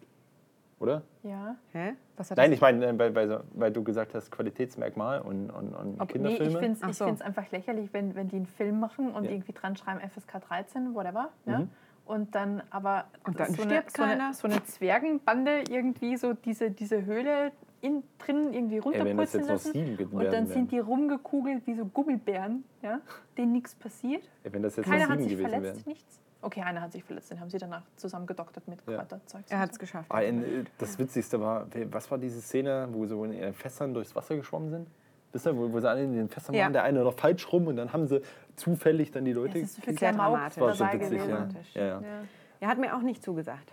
Speaker 1: Oder?
Speaker 3: Ja.
Speaker 2: Hä? Was hat
Speaker 1: Nein,
Speaker 2: das?
Speaker 1: ich meine, äh, weil, weil, weil du gesagt hast, Qualitätsmerkmal und, und, und
Speaker 3: Ob, nee,
Speaker 1: Kinderfilme.
Speaker 3: ich finde es
Speaker 2: so.
Speaker 3: einfach lächerlich, wenn, wenn die einen Film machen und
Speaker 1: Ja.
Speaker 3: irgendwie dran schreiben FSK 13, whatever. Ne?
Speaker 1: Mhm.
Speaker 3: Und dann aber
Speaker 2: Und dann
Speaker 3: so, eine,
Speaker 2: stirbt
Speaker 3: so, eine, so eine Zwergenbande irgendwie so diese, diese Höhle in, drinnen irgendwie
Speaker 1: das
Speaker 3: runterpurzeln lassen.
Speaker 1: sieben
Speaker 3: Und dann sind die rumgekugelt wie so Gummibären, ja, denen nichts passiert.
Speaker 1: Ey, wenn das jetzt
Speaker 3: Keiner hat sich
Speaker 1: gewesen
Speaker 3: verletzt,
Speaker 1: wären.
Speaker 3: nichts. Okay, einer hat sich verletzt, den haben sie danach zusammen gedoktert mit
Speaker 1: Ja.
Speaker 2: Er hat es geschafft.
Speaker 1: Ah, in, äh, das Witzigste war, was war diese Szene, wo sie in ihren Fässern durchs Wasser geschwommen sind? Wisst ihr, wo, wo sie alle in den Fässern
Speaker 2: Ja.
Speaker 1: waren, der eine noch falsch rum und dann haben sie zufällig dann die Leute.
Speaker 3: Es ist für
Speaker 2: Sehr dramatisch.
Speaker 1: war so witzig, ja, ja. Ja.
Speaker 2: Er hat mir auch nicht zugesagt.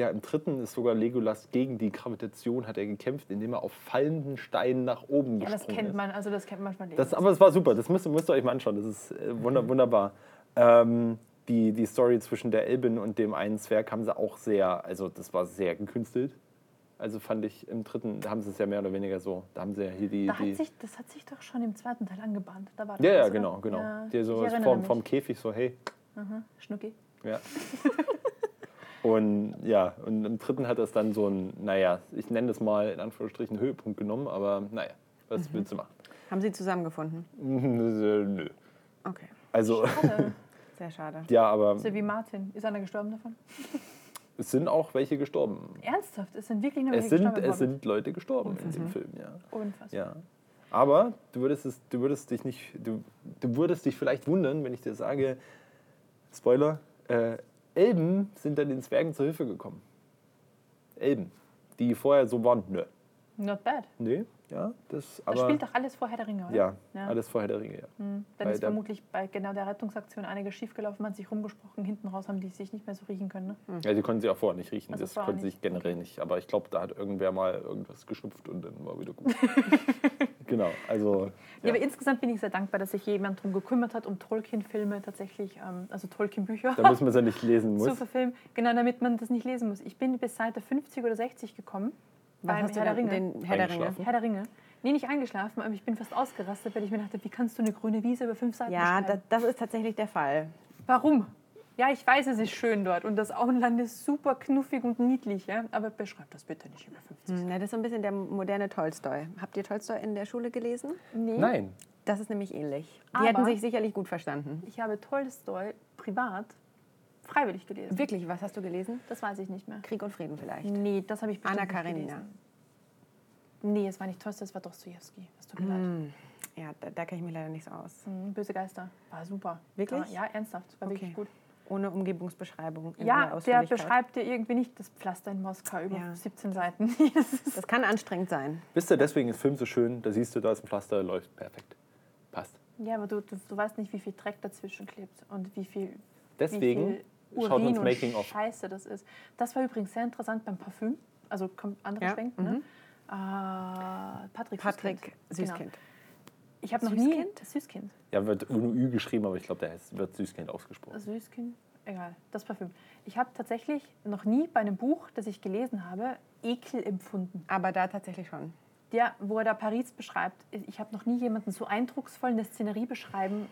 Speaker 1: Ja, im dritten ist sogar Legolas gegen die Gravitation hat er gekämpft, indem er auf fallenden Steinen nach oben
Speaker 3: Ja, das kennt man, also das kennt man von
Speaker 1: Das, aber es war super, das müsst, ihr- müsst ihr euch mal anschauen, das ist äh, wunder, wunderbar. Ähm, die, die Story zwischen der Elbin und dem einen Zwerg haben sie auch sehr, also das war sehr gekünstelt. Also fand ich im dritten, da haben sie es ja mehr oder weniger so. Da haben sie ja hier die.
Speaker 3: Da
Speaker 1: die
Speaker 3: hat sich, das hat sich doch schon im zweiten Teil angebahnt. Da war
Speaker 1: ja,
Speaker 3: das,
Speaker 1: ja, genau, genau.
Speaker 3: Ja,
Speaker 1: die so vom, vom Käfig so, hey.
Speaker 3: Aha, Schnucki.
Speaker 1: Ja. und ja, und im dritten hat das dann so ein, naja, ich nenne das mal in Anführungsstrichen Höhepunkt genommen, aber naja, was
Speaker 3: Mhm.
Speaker 1: willst du machen?
Speaker 2: Haben Sie zusammengefunden?
Speaker 1: Nö.
Speaker 2: Okay,
Speaker 1: Also,
Speaker 3: Schade.
Speaker 2: sehr schade.
Speaker 1: ja, aber
Speaker 3: so wie Martin. Ist einer gestorben davon?
Speaker 1: es sind auch welche gestorben.
Speaker 3: Ernsthaft? Es sind wirklich nur
Speaker 1: Es
Speaker 3: welche
Speaker 1: sind,
Speaker 3: gestorben.
Speaker 1: es sind Leute gestorben in dem Film, ja.
Speaker 3: Unfassbar.
Speaker 1: ja. Aber du würdest, es, du würdest dich nicht, du, du würdest dich vielleicht wundern, wenn ich dir sage, Spoiler, äh, Elben sind dann den Zwergen zur Hilfe gekommen. Elben, die vorher so waren, nö.
Speaker 3: Not bad.
Speaker 1: Nee, ja, das,
Speaker 3: Das
Speaker 1: aber
Speaker 3: spielt doch alles vor Herr der Ringe, oder?
Speaker 1: ja,
Speaker 3: Ja.
Speaker 1: alles vorher der Ringe, ja.
Speaker 3: Hm, Dann
Speaker 1: Weil
Speaker 3: ist vermutlich bei genau der Rettungsaktion einiges schiefgelaufen, man hat sich rumgesprochen, hinten raus haben die sich nicht mehr so riechen können. Ne?
Speaker 1: Ja, die konnten sie auch vorher nicht riechen,
Speaker 3: Also
Speaker 1: das konnten sie sich generell nicht. Aber ich glaube, da hat irgendwer mal irgendwas geschnupft und dann war wieder gut. genau, also
Speaker 3: Ja.
Speaker 1: ja.
Speaker 3: aber insgesamt bin ich sehr dankbar, dass sich jemand darum gekümmert hat, um Tolkien-Filme tatsächlich, ähm, also Tolkien-Bücher
Speaker 1: da muss man es ja nicht lesen
Speaker 3: zu
Speaker 1: muss.
Speaker 3: verfilmen. Genau, damit man das nicht lesen muss. Ich bin bis Seite 50 oder 60 gekommen.
Speaker 2: Was
Speaker 3: beim
Speaker 2: hast du
Speaker 3: Herr der
Speaker 2: denn,
Speaker 3: Ringe.
Speaker 2: den Herr der Ringe?
Speaker 1: Eingeschlafen?
Speaker 3: Herr der Ringe. Nee, nicht eingeschlafen, aber ich bin fast ausgerastet, weil ich mir dachte, wie kannst du eine grüne Wiese über fünf Seiten
Speaker 2: Ja, das, das ist tatsächlich der Fall.
Speaker 3: Warum? Ja, ich weiß, es ist schön dort und das Auenland ist super knuffig und niedlich, ja? aber beschreib das bitte nicht über 50
Speaker 2: Hm, na, das ist so ein bisschen der moderne Tolstoi. Habt ihr Tolstoi in der Schule gelesen?
Speaker 3: Nee.
Speaker 1: Nein,
Speaker 2: Das ist nämlich ähnlich. Die
Speaker 3: Aber-
Speaker 2: hätten sich sicherlich gut verstanden.
Speaker 3: Ich habe Tolstoi privat freiwillig gelesen.
Speaker 2: Wirklich, was hast du gelesen?
Speaker 3: Das weiß ich nicht mehr.
Speaker 2: Krieg und Frieden vielleicht.
Speaker 3: Nee, das habe ich bestimmt
Speaker 2: Anna
Speaker 3: nicht
Speaker 2: Karenina.
Speaker 3: gelesen. Nee, es war nicht Tolstoi, es war Dostoevsky. Es tut mir leid.
Speaker 2: Hm, Ja, da, da kenne ich mich leider nicht so aus.
Speaker 3: Mhm, Böse Geister. War super.
Speaker 2: Wirklich?
Speaker 3: Ja, ernsthaft. War wirklich
Speaker 2: Okay.
Speaker 3: gut.
Speaker 2: Ohne Umgebungsbeschreibung.
Speaker 3: Ja, der beschreibt dir irgendwie nicht das Pflaster in Moskau über
Speaker 2: Ja.
Speaker 3: 17 Seiten. Das
Speaker 2: kann anstrengend sein.
Speaker 1: wisst ihr, deswegen ist Film so schön, da siehst du, da ist ein Pflaster, läuft perfekt. Passt.
Speaker 3: ja, aber du, du, du weißt nicht, wie viel Dreck dazwischen klebt und wie viel,
Speaker 1: Deswegen
Speaker 3: wie viel
Speaker 1: schaut
Speaker 3: Urin
Speaker 1: uns
Speaker 3: und
Speaker 1: Making of.
Speaker 3: Scheiße das ist. Das war übrigens sehr interessant beim Parfüm. Also kommt anderer
Speaker 2: Ja,
Speaker 3: Schwenk. Ne? Äh, Patrick,
Speaker 2: Patrick
Speaker 3: Süßkind.
Speaker 2: Süßkind.
Speaker 3: Genau. Ich habe noch nie
Speaker 2: Süßkind?
Speaker 3: Süßkind.
Speaker 1: Ja, wird Ü geschrieben, aber ich glaube, der heißt, wird Süßkind ausgesprochen.
Speaker 3: Süßkind, egal, das Parfüm. Ich habe tatsächlich noch nie bei einem Buch, das ich gelesen habe, Ekel empfunden.
Speaker 2: Aber da tatsächlich schon.
Speaker 3: Ja, wo er da Paris beschreibt. Ich habe noch nie jemanden so eindrucksvoll eine Szenerie beschreiben,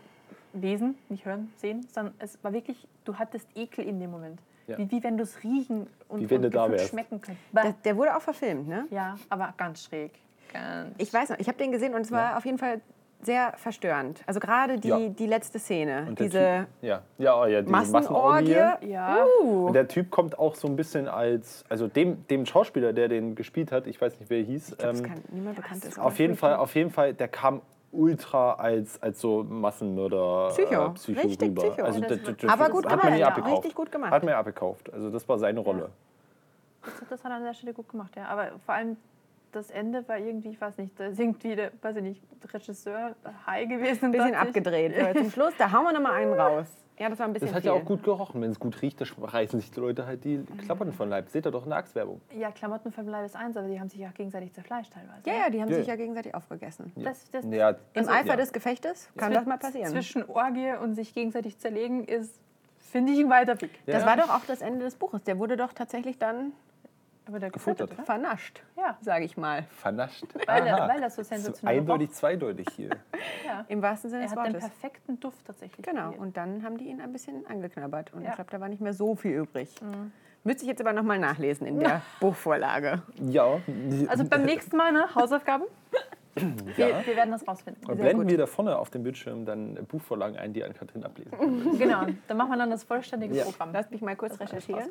Speaker 3: lesen, nicht hören, sehen, sondern es war wirklich, du hattest Ekel in dem Moment.
Speaker 1: Ja.
Speaker 3: Wie, wie wenn du es riechen und,
Speaker 1: Wie wenn
Speaker 3: und
Speaker 1: du da
Speaker 3: schmecken könntest.
Speaker 2: Der, der wurde auch verfilmt, ne?
Speaker 3: Ja, aber ganz schräg. Ganz
Speaker 2: Ich weiß noch, ich habe den gesehen und es war auf jeden Fall sehr verstörend. Also gerade die,
Speaker 1: Ja.
Speaker 2: die letzte Szene,
Speaker 1: Und
Speaker 2: diese
Speaker 1: Typ, ja, ja, oh ja, diese
Speaker 2: Massenorgie.
Speaker 1: Massenorgie.
Speaker 3: Ja.
Speaker 2: Uh.
Speaker 1: Und der Typ kommt auch so ein bisschen als, also dem, dem Schauspieler, der den gespielt hat, ich weiß nicht, wer er hieß,
Speaker 2: Ich glaub,
Speaker 1: ähm,
Speaker 2: kann niemand bekannt ist.
Speaker 1: auf jeden Fall, auf jeden Fall, der kam ultra als, als so Massenmörder
Speaker 2: Psycho.
Speaker 1: äh, Psycho
Speaker 2: Richtig
Speaker 1: rüber.
Speaker 2: Psycho.
Speaker 1: Also
Speaker 3: Das
Speaker 1: das, das,
Speaker 2: Aber
Speaker 1: das
Speaker 2: gut
Speaker 1: hat man
Speaker 2: gemacht,
Speaker 1: abgekauft.
Speaker 2: Richtig gut gemacht.
Speaker 1: Hat man ja abgekauft. Also das war seine Rolle.
Speaker 3: Das, das hat er an der Stelle gut gemacht, ja. Aber vor allem das Ende war irgendwie, ich weiß nicht, da ist irgendwie der, weiß ich nicht, Regisseur high gewesen.
Speaker 2: Ein bisschen abgedreht. Zum Schluss, da hauen wir noch mal einen raus. Ja, das war ein bisschen
Speaker 1: Das hat
Speaker 2: viel.
Speaker 1: ja auch gut gerochen. Wenn es gut riecht, dann reißen sich die Leute halt die Klamotten von Leib. Seht ihr doch in der Axe-Werbung.
Speaker 3: Ja, Klamotten vom Leib ist eins, aber die haben sich auch gegenseitig zerfleischt teilweise.
Speaker 2: Ja, ja, die haben
Speaker 1: Ja,
Speaker 2: sich
Speaker 1: ja.
Speaker 2: ja gegenseitig aufgegessen.
Speaker 3: Das, das,
Speaker 1: Ja,
Speaker 2: Im
Speaker 1: also,
Speaker 2: Eifer
Speaker 1: ja.
Speaker 2: des Gefechtes kann das mal passieren.
Speaker 3: Zwischen Orgie und sich gegenseitig zerlegen ist, finde ich, ein weiter Weg.
Speaker 2: Das
Speaker 1: Ja.
Speaker 2: war doch auch das Ende des Buches. Der wurde doch tatsächlich dann
Speaker 3: Aber der
Speaker 1: Gefuttert.
Speaker 3: gefuttert,
Speaker 2: vernascht,
Speaker 3: Ja,
Speaker 2: sage ich mal.
Speaker 1: Vernascht.
Speaker 3: weil, er,
Speaker 1: Aha.
Speaker 3: weil er so
Speaker 1: Das ist
Speaker 3: sensationell
Speaker 1: eindeutig zweideutig hier.
Speaker 3: Ja.
Speaker 2: Im wahrsten Sinne
Speaker 3: Er
Speaker 2: des
Speaker 3: hat den
Speaker 2: Wortes.
Speaker 3: perfekten Duft tatsächlich.
Speaker 2: Genau, und dann haben die ihn ein bisschen angeknabbert. Und
Speaker 3: Ja.
Speaker 2: ich glaube, da war nicht mehr so viel übrig. Müsste ich jetzt aber nochmal nachlesen in der Buchvorlage.
Speaker 1: Ja.
Speaker 3: Also beim nächsten Mal, ne, Hausaufgaben. Wir,
Speaker 1: Ja.
Speaker 3: wir werden das rausfinden.
Speaker 1: Und
Speaker 2: Sehr
Speaker 1: blenden
Speaker 2: gut.
Speaker 1: wir da vorne auf dem Bildschirm dann Buchvorlagen ein, die an Katrin ablesen kann.
Speaker 3: Genau, dann machen wir dann das vollständige
Speaker 1: Ja.
Speaker 3: Programm.
Speaker 2: Lass mich mal kurz
Speaker 3: das
Speaker 2: recherchieren.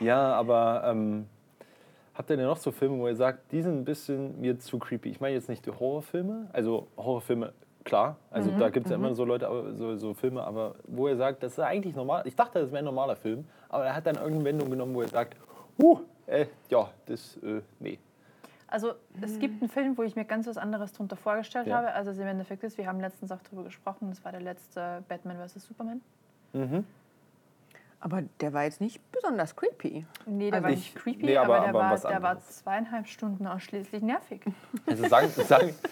Speaker 1: Ja, aber ähm, habt ihr denn noch so Filme, wo ihr sagt, die sind ein bisschen mir zu creepy? Ich meine jetzt nicht die Horrorfilme, also Horrorfilme, klar, also da gibt es ja immer so Leute, aber so, so Filme, aber wo ihr sagt, das ist eigentlich normal. Ich dachte, das wäre ein normaler Film, aber er hat dann irgendeine Wendung genommen, wo ihr sagt, huh, äh, ja, das, äh, nee.
Speaker 3: Also es gibt einen Film, wo ich mir ganz was anderes darunter vorgestellt
Speaker 1: Ja.
Speaker 3: habe. Also es im Endeffekt ist, wir haben letztens auch darüber gesprochen, das war der letzte Batman vs. Superman.
Speaker 1: Mhm.
Speaker 2: Aber der war jetzt nicht besonders creepy.
Speaker 3: Nee, der
Speaker 2: Also
Speaker 3: war
Speaker 1: ich-
Speaker 3: nicht creepy,
Speaker 1: nee,
Speaker 3: aber,
Speaker 1: aber-
Speaker 3: der,
Speaker 1: aber
Speaker 3: war,
Speaker 1: was
Speaker 3: der war zweieinhalb Stunden ausschließlich nervig.
Speaker 1: Also sagen, sagen,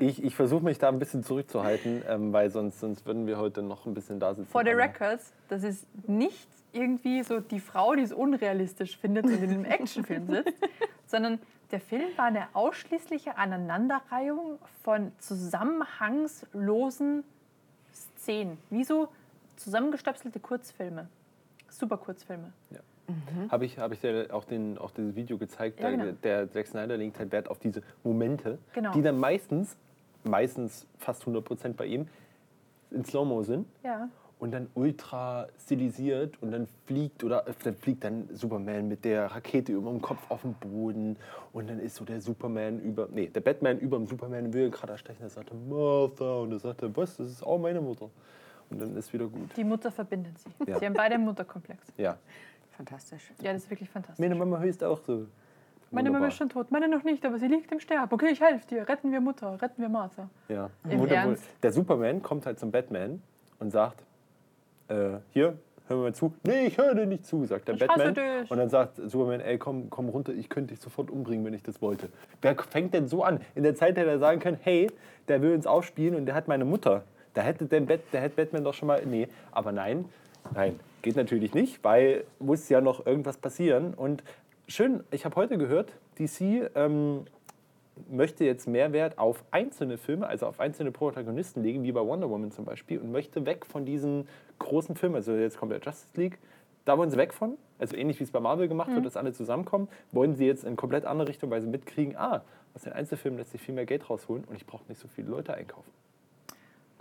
Speaker 1: Ich, ich versuche mich da ein bisschen zurückzuhalten, ähm, weil sonst, sonst würden wir heute noch ein bisschen da sitzen.
Speaker 3: For the records, das ist nicht irgendwie so die Frau, die es unrealistisch findet und in einem Actionfilm sitzt, sondern der Film war eine ausschließliche Aneinanderreihung von zusammenhangslosen Szenen. Wie so zusammengestöpselte Kurzfilme. Super Kurzfilme.
Speaker 1: Habe ich, hab ich dir auch, den, auch dieses Video gezeigt,
Speaker 3: Ja, genau.
Speaker 1: der Zack Snyder legt halt Wert auf diese Momente,
Speaker 3: Genau.
Speaker 1: die dann meistens, meistens fast 100% bei ihm, in Slow-Mo sind
Speaker 3: Ja.
Speaker 1: und dann ultra stilisiert und dann fliegt oder äh, dann fliegt dann Superman mit der Rakete über dem Kopf auf dem Boden und dann ist so der Superman über, nee, der Batman über dem Superman will gerade erstechen, er sagte Martha und er sagte, was, das ist auch meine Mutter. Und dann ist wieder gut.
Speaker 3: Die Mutter verbindet sie.
Speaker 1: Ja.
Speaker 3: Sie haben beide einen Mutterkomplex.
Speaker 1: Ja.
Speaker 2: Fantastisch.
Speaker 3: Ja, das ist wirklich fantastisch.
Speaker 1: Meine Mama höchst auch so.
Speaker 3: Meine Mama
Speaker 1: Wunderbar.
Speaker 3: ist schon tot, meine noch nicht, aber sie liegt im Sterben. Okay, ich helfe dir. Retten wir Mutter, retten wir Martha.
Speaker 1: Ja.
Speaker 3: Im
Speaker 1: Wundervoll.
Speaker 3: Ernst?
Speaker 1: Der Superman kommt halt zum Batman und sagt, äh, hier, hör mir mal zu. Nee, ich höre dir nicht zu, sagt der
Speaker 3: Ich hasse
Speaker 1: Batman.
Speaker 3: dich.
Speaker 1: Und dann sagt Superman, ey, komm, komm runter, ich könnte dich sofort umbringen, wenn ich das wollte. Wer fängt denn so an? In der Zeit hätte er sagen können, hey, der will uns aufspielen und der hat meine Mutter. Da hätte der, Bat, der hätte Batman doch schon mal, nee, aber nein, nein, geht natürlich nicht, weil muss ja noch irgendwas passieren. Und schön, ich habe heute gehört, DC ähm, möchte jetzt mehr Wert auf einzelne Filme, also auf einzelne Protagonisten legen, wie bei Wonder Woman zum Beispiel, und möchte weg von diesen großen Filmen. Also jetzt kommt der Justice League, da wollen sie weg von. Also ähnlich wie es bei Marvel gemacht wird, dass alle zusammenkommen, wollen sie jetzt in komplett andere Richtung, weil sie mitkriegen, ah, aus den Einzelfilmen lässt sich viel mehr Geld rausholen und ich brauche nicht so viele Leute einkaufen.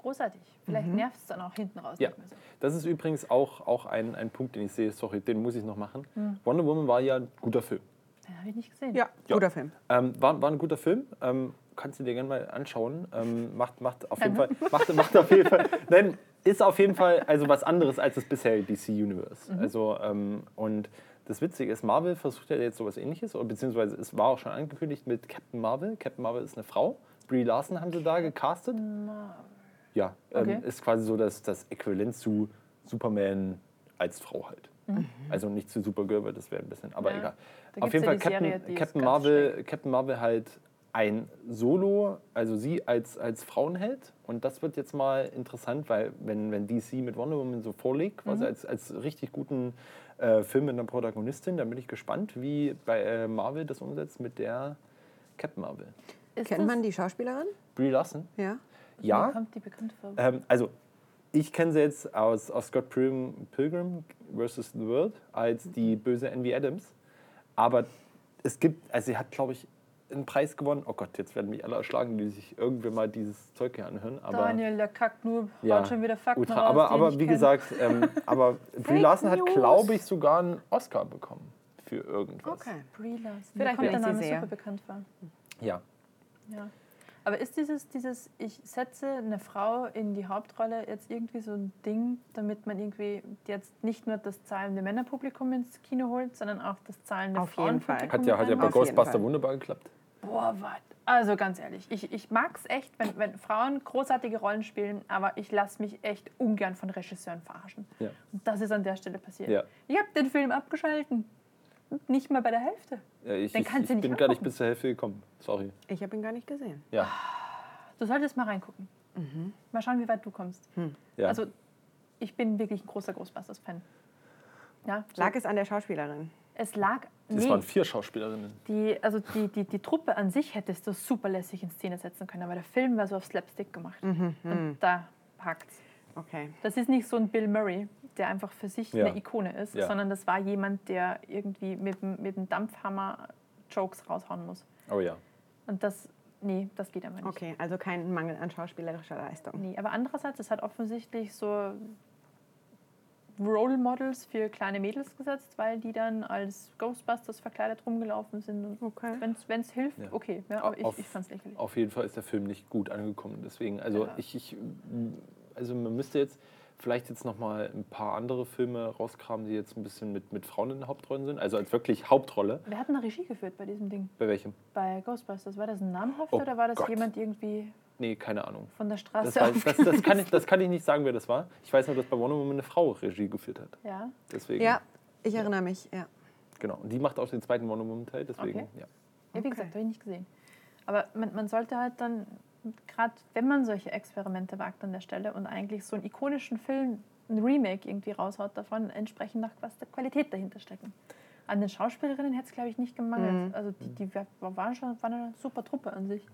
Speaker 3: Großartig. Vielleicht nervt es dann auch hinten raus
Speaker 1: Ja,
Speaker 3: nicht mehr so.
Speaker 1: das ist übrigens auch, auch ein, ein Punkt, den ich sehe, sorry, den muss ich noch machen.
Speaker 3: Hm.
Speaker 1: Wonder Woman war ja ein guter Film.
Speaker 3: Den habe ich nicht gesehen.
Speaker 2: Ja,
Speaker 1: Ja.
Speaker 2: guter Film.
Speaker 1: Ähm, war, war ein guter Film. Ähm, kannst du dir gerne mal anschauen. Ähm, macht, macht auf jeden Fall. Macht, macht auf jeden Fall. Nein, ist auf jeden Fall also was anderes als das bisherige DC Universe. Also, ähm, und das Witzige ist, Marvel versucht ja jetzt sowas ähnliches, oder beziehungsweise es war auch schon angekündigt mit Captain Marvel. Captain Marvel ist eine Frau. Brie Larson haben sie da gecastet. Ja,
Speaker 3: Okay.
Speaker 1: ähm, ist quasi so das, das Äquivalent zu Superman als Frau halt. Also nicht zu Supergirl, weil das wäre ein bisschen, aber
Speaker 3: Ja.
Speaker 1: egal.
Speaker 3: Da
Speaker 1: Auf jeden
Speaker 3: ja
Speaker 1: Fall Captain,
Speaker 3: Serie,
Speaker 1: Captain, Marvel, Captain Marvel halt ein Solo, also sie als, als Frauenheld. Und das wird jetzt mal interessant, weil wenn, wenn DC mit Wonder Woman so vorlegt,
Speaker 3: Mhm.
Speaker 1: quasi als, als richtig guten äh, Film mit einer Protagonistin, dann bin ich gespannt, wie bei äh, Marvel das umsetzt mit der Captain Marvel.
Speaker 3: Ist
Speaker 2: Kennt man die Schauspielerin?
Speaker 1: Brie Larson?
Speaker 2: Ja.
Speaker 1: Ja.
Speaker 3: kommt die bekannt vor.
Speaker 1: Ähm, also, ich kenne sie jetzt aus, aus Scott Pilgrim, Pilgrim vs. The World als die böse Envy Adams. Aber es gibt, also sie hat, glaube ich, einen Preis gewonnen. Oh Gott, jetzt werden mich alle erschlagen, die sich irgendwann mal dieses Zeug hier anhören. Aber,
Speaker 3: Daniel, der kackt nur,
Speaker 1: Ja,
Speaker 3: schon wieder Fakten
Speaker 1: ultra,
Speaker 3: raus,
Speaker 1: aber, aber wie gesagt, ähm, aber Brie Larson hat, glaube ich, sogar einen Oscar bekommen für irgendwas.
Speaker 2: Okay.
Speaker 3: Brie Larson.
Speaker 2: Vielleicht
Speaker 3: kommt der Name super bekannt vor.
Speaker 1: Ja.
Speaker 3: Ja. Aber ist dieses, dieses, ich setze eine Frau in die Hauptrolle jetzt irgendwie so ein Ding, damit man irgendwie jetzt nicht nur das zahlende Männerpublikum ins Kino holt, sondern auch das zahlende
Speaker 2: Auf jeden Fall.
Speaker 1: Hat ja, hat ja bei Ghostbuster wunderbar geklappt.
Speaker 3: Boah, was? Also ganz ehrlich, ich, ich mag es echt, wenn, wenn Frauen großartige Rollen spielen, aber ich lasse mich echt ungern von Regisseuren verarschen.
Speaker 1: Ja.
Speaker 3: Und das ist an der Stelle passiert.
Speaker 1: Ja.
Speaker 3: Ich habe den Film abgeschalten. Nicht mal bei der Hälfte.
Speaker 1: Ja, ich
Speaker 3: Dann
Speaker 1: ich,
Speaker 3: kannst
Speaker 1: ich
Speaker 3: du nicht
Speaker 1: bin gar nicht bis zur Hälfte gekommen. Sorry.
Speaker 2: Ich habe ihn gar nicht gesehen.
Speaker 1: Ja.
Speaker 3: Du solltest mal reingucken. Mal schauen, wie weit du kommst.
Speaker 1: ja.
Speaker 3: Also, ich bin wirklich ein großer Ghostbusters-Fan. Ja, so.
Speaker 2: Lag es an der Schauspielerin?
Speaker 3: es lag.
Speaker 1: es
Speaker 3: Nee,
Speaker 1: waren vier Schauspielerinnen.
Speaker 3: die, also die, die, die Truppe an sich hättest du super lässig in Szene setzen können, aber der Film war so auf Slapstick gemacht. Und da hakt's.
Speaker 2: Okay.
Speaker 3: Das ist nicht so ein Bill Murray, der einfach für sich
Speaker 1: Ja.
Speaker 3: eine Ikone ist,
Speaker 1: Ja.
Speaker 3: sondern das war jemand, der irgendwie mit, dem- mit dem Dampfhammer Jokes raushauen muss.
Speaker 1: Oh ja.
Speaker 3: Und das, nee, das geht einfach nicht.
Speaker 2: Okay, also kein Mangel an schauspielerischer Leistung.
Speaker 3: Nee, aber andererseits, es hat offensichtlich so Role Models für kleine Mädels gesetzt, weil die dann als Ghostbusters verkleidet rumgelaufen sind. Und
Speaker 2: Okay.
Speaker 3: wenn es hilft,
Speaker 1: Ja.
Speaker 3: okay. Ja, aber ich,
Speaker 1: Auf-
Speaker 3: ich fand es lächerlich.
Speaker 1: Auf jeden Fall ist der Film nicht gut angekommen. Deswegen, also
Speaker 3: Ja.
Speaker 1: ich, ich, also man müsste jetzt vielleicht jetzt noch mal ein paar andere Filme rauskramen, die jetzt ein bisschen mit, mit Frauen in den Hauptrollen sind. Also als wirklich Hauptrolle.
Speaker 3: Wer hat eine Regie geführt bei diesem Ding?
Speaker 1: Bei welchem?
Speaker 3: Bei Ghostbusters? War das ein namhafter
Speaker 1: Oh
Speaker 3: oder war das
Speaker 1: Gott.
Speaker 3: jemand irgendwie
Speaker 1: Nee, keine Ahnung.
Speaker 3: von der
Speaker 1: Das,
Speaker 3: Straße
Speaker 1: weiß, das, das, kann ich, das kann ich nicht sagen, wer das war. Ich weiß nur, dass bei Wonder Woman eine Frau Regie geführt hat.
Speaker 3: Ja.
Speaker 1: Deswegen,
Speaker 2: Ja, ich erinnere mich. Ja.
Speaker 1: genau. Und die macht auch den zweiten Wonder Woman Teil. Deswegen,
Speaker 3: Okay.
Speaker 1: ja.
Speaker 3: Ja, wie
Speaker 2: Okay.
Speaker 3: gesagt, habe ich nicht gesehen. Aber man, man sollte halt dann gerade wenn man solche Experimente wagt an der Stelle und eigentlich so einen ikonischen Film, ein Remake irgendwie raushaut davon, entsprechend nach was der Qualität dahinter stecken. An den Schauspielerinnen hätte es, glaube ich, nicht gemangelt. Also die, die waren schon waren eine super Truppe an sich.